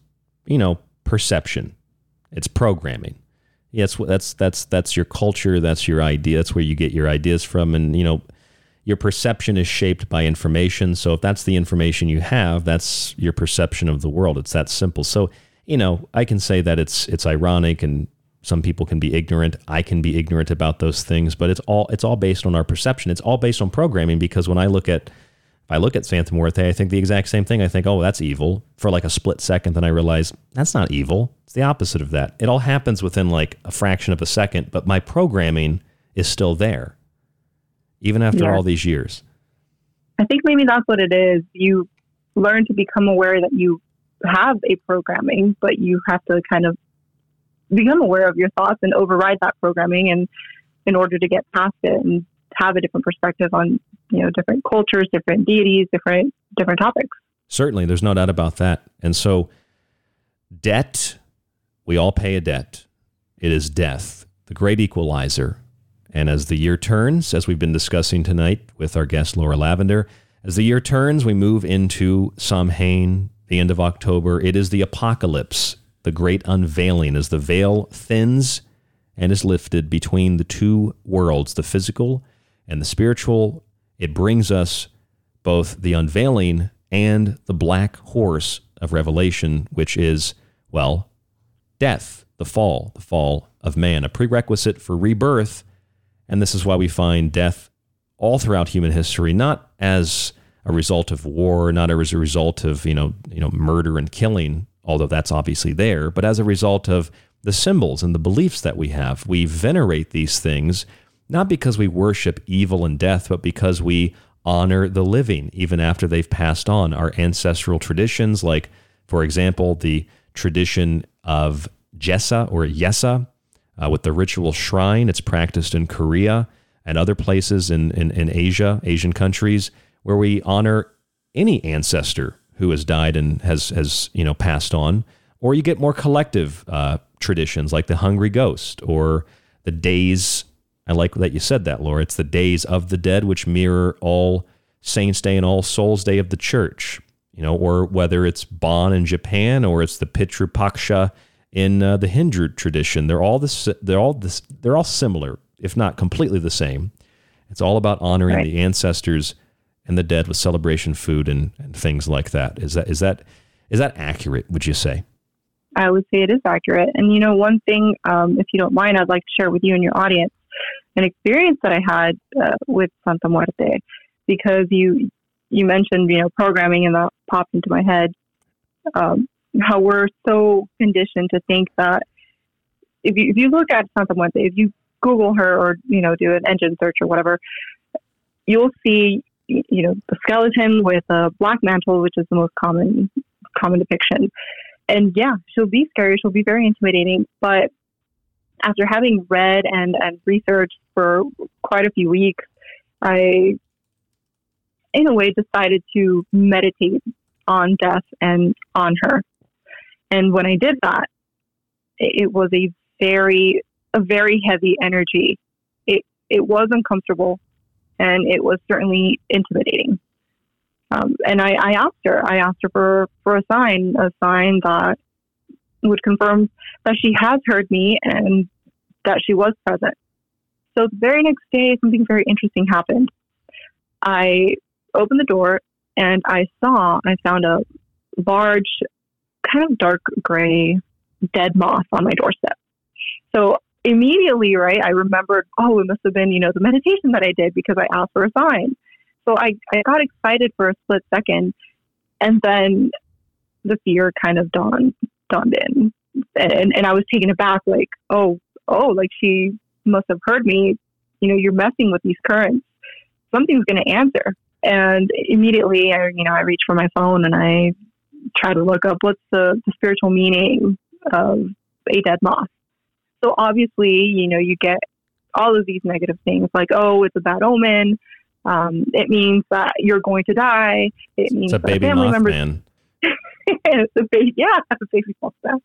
you know perception. It's programming. Yes, that's that's that's your culture. That's your idea. That's where you get your ideas from, and you know your perception is shaped by information. So if that's the information you have, that's your perception of the world. It's that simple. So, you know, I can say that it's it's ironic and some people can be ignorant. I can be ignorant about those things, but it's all it's all based on our perception. It's all based on programming because when I look at if I look at Santa I think the exact same thing. I think, oh, that's evil for like a split second. Then I realize that's not evil. It's the opposite of that. It all happens within like a fraction of a second, but my programming is still there even after yeah. all these years? I think maybe that's what it is. You learn to become aware that you have a programming, but you have to kind of become aware of your thoughts and override that programming and in order to get past it and have a different perspective on, you know, different cultures, different deities, different different topics. Certainly, there's no doubt about that. And so debt, we all pay a debt. It is death, the great equalizer. And as the year turns, as we've been discussing tonight with our guest Laura Lavender, as the year turns, we move into Samhain, the end of October. It is the apocalypse, the great unveiling, as the veil thins and is lifted between the two worlds, the physical and the spiritual. It brings us both the unveiling and the black horse of Revelation, which is, well, death, the fall, the fall of man, a prerequisite for rebirth and this is why we find death all throughout human history, not as a result of war, not as a result of, you know, you know, murder and killing, although that's obviously there, but as a result of the symbols and the beliefs that we have. We venerate these things not because we worship evil and death, but because we honor the living even after they've passed on. Our ancestral traditions, like, for example, the tradition of Jessa or Yesa, uh, with the ritual shrine. It's practiced in Korea and other places in, in, in Asia, Asian countries, where we honor any ancestor who has died and has, has you know, passed on. Or you get more collective uh, traditions like the Hungry Ghost or the days. I like that you said that, Laura. It's the days of the dead, which mirror all Saints' Day and All Souls' Day of the Church. You know, or whether it's Bon in Japan or it's the Pitru Paksha in uh, the Hindu tradition. They're all this. They're all this. They're all similar, if not completely the same. It's all about honoring right. the ancestors and the dead with celebration food and, and things like that. Is that is that is that accurate? Would you say? I would say it is accurate. And you know, one thing, um, if you don't mind, I'd like to share with you and your audience an experience that I had uh, with Santa Muerte, because you you mentioned you know programming, and that popped into my head. Um, how we're so conditioned to think that if you, if you look at Santa Muerte, if you Google her or, you know, do an engine search or whatever, you'll see, you know, the skeleton with a black mantle, which is the most common, common depiction. And yeah, she'll be scary. She'll be very intimidating. But after having read and, and researched for quite a few weeks, I in a way, decided to meditate on death and on her. And when I did that, it was a very, a very heavy energy. It, it was uncomfortable and it was certainly intimidating. Um, and I, I asked her, I asked her for, for a sign, a sign that would confirm that she has heard me and that she was present. So the very next day, something very interesting happened. I opened the door and I saw, I found a large, kind of dark gray dead moth on my doorstep. So immediately, right, I remembered, oh, it must have been, you know, the meditation that I did because I asked for a sign. So I, I got excited for a split second and then the fear kind of dawned dawned in. And and I was taken aback like, oh, oh, like she must have heard me. You know, you're messing with these currents. Something's gonna answer. And immediately I you know, I reach for my phone and I try to look up what's the, the spiritual meaning of a dead moth. So obviously, you know, you get all of these negative things like, oh, it's a bad omen. Um, it means that you're going to die. It means baby family moth members. Man. it's a baby, yeah, a baby moth man.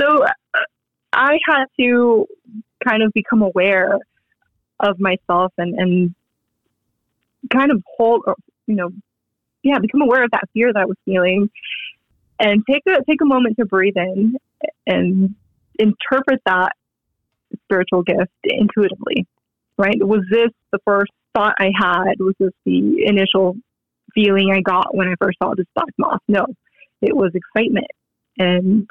So uh, I had to kind of become aware of myself and and kind of hold, you know, yeah, become aware of that fear that I was feeling, and take a take a moment to breathe in and interpret that spiritual gift intuitively. Right? Was this the first thought I had? Was this the initial feeling I got when I first saw this black moth? No, it was excitement, and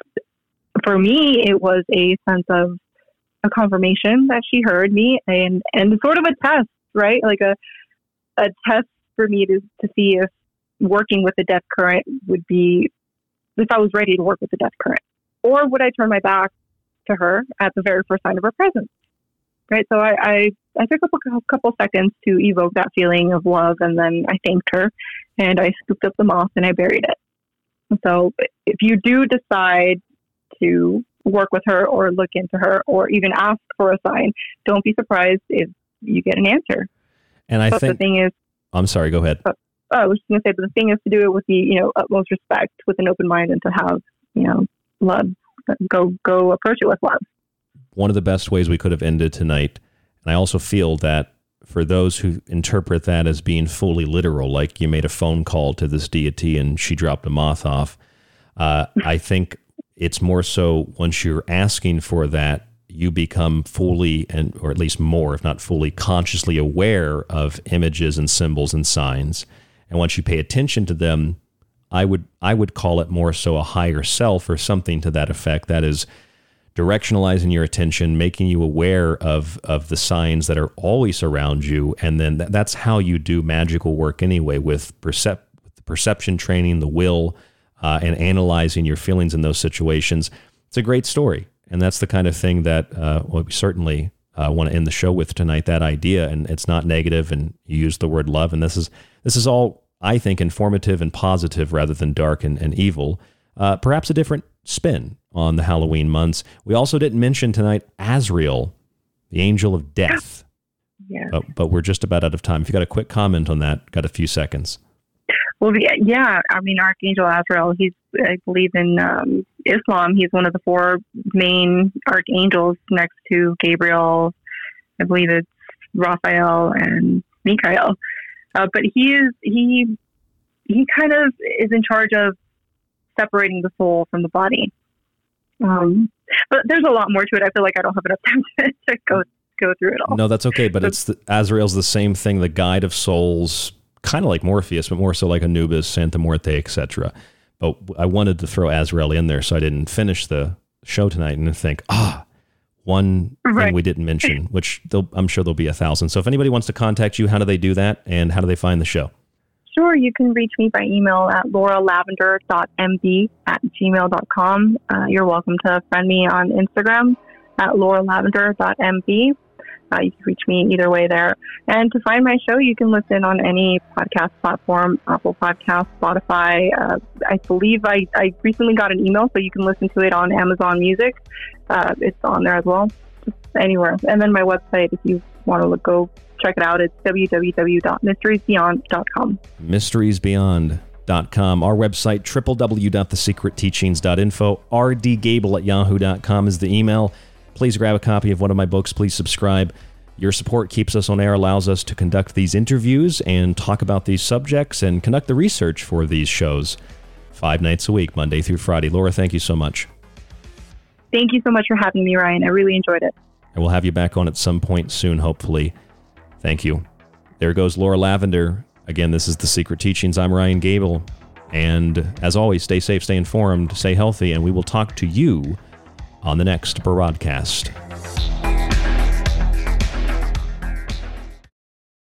for me, it was a sense of a confirmation that she heard me, and and sort of a test, right? Like a a test for me to to see if working with the death current would be if I was ready to work with the death current, or would I turn my back to her at the very first sign of her presence? Right. So I, I, I took a couple seconds to evoke that feeling of love, and then I thanked her, and I scooped up the moth and I buried it. So if you do decide to work with her or look into her or even ask for a sign, don't be surprised if you get an answer. And I but think the thing is, I'm sorry. Go ahead. I was just going to say, but the thing is to do it with the you know utmost respect, with an open mind, and to have you know love. Go go approach it with love. One of the best ways we could have ended tonight, and I also feel that for those who interpret that as being fully literal, like you made a phone call to this deity and she dropped a moth off, uh, I think it's more so once you're asking for that, you become fully and or at least more, if not fully, consciously aware of images and symbols and signs. And once you pay attention to them, I would I would call it more so a higher self or something to that effect. That is directionalizing your attention, making you aware of of the signs that are always around you, and then th- that's how you do magical work anyway with percep- with perception training, the will, uh, and analyzing your feelings in those situations. It's a great story, and that's the kind of thing that uh, well, we certainly uh, want to end the show with tonight. That idea, and it's not negative, and you use the word love, and this is this is all I think informative and positive rather than dark and, and evil. Uh, perhaps a different spin on the Halloween months. We also didn't mention tonight Azrael, the angel of death. Yeah. But, but we're just about out of time. If you got a quick comment on that, got a few seconds. Well, yeah, I mean, Archangel Azrael, he's, I believe in um, Islam, he's one of the four main archangels next to Gabriel. I believe it's Raphael and Michael. Uh, but he is, he, he kind of is in charge of separating the soul from the body. Um, but there's a lot more to it. I feel like I don't have enough time to, to go go through it all. No, that's okay. But it's the, Azrael's the same thing, the guide of souls, kind of like Morpheus, but more so like Anubis, Santa Muerte, etc. But I wanted to throw Azrael in there, so I didn't finish the show tonight and think, ah, one right. thing we didn't mention, which I'm sure there'll be a thousand. So if anybody wants to contact you, how do they do that, and how do they find the show? Sure, you can reach me by email at lauralavender.mb at gmail.com. Uh, you're welcome to friend me on Instagram at lauralavender.mb. Uh, you can reach me either way there. And to find my show, you can listen on any podcast platform, Apple Podcast, Spotify. Uh, I believe I, I recently got an email, so you can listen to it on Amazon Music. Uh, it's on there as well, just anywhere. And then my website, if you want to look, go check it out. It's www.mysteriesbeyond.com. mysteriesbeyond.com. Our website, www.thesecretteachings.info. rdgable at yahoo.com is the email. Please grab a copy of one of my books. Please subscribe. Your support keeps us on air, allows us to conduct these interviews and talk about these subjects and conduct the research for these shows five nights a week, Monday through Friday. Laura, thank you so much. Thank you so much for having me, Ryan. I really enjoyed it. And we'll have you back on at some point soon, hopefully. Thank you. There goes Laura Lavender. Again, this is The Secret Teachings. I'm Ryan Gable. And as always, stay safe, stay informed, stay healthy, and we will talk to you on the next broadcast.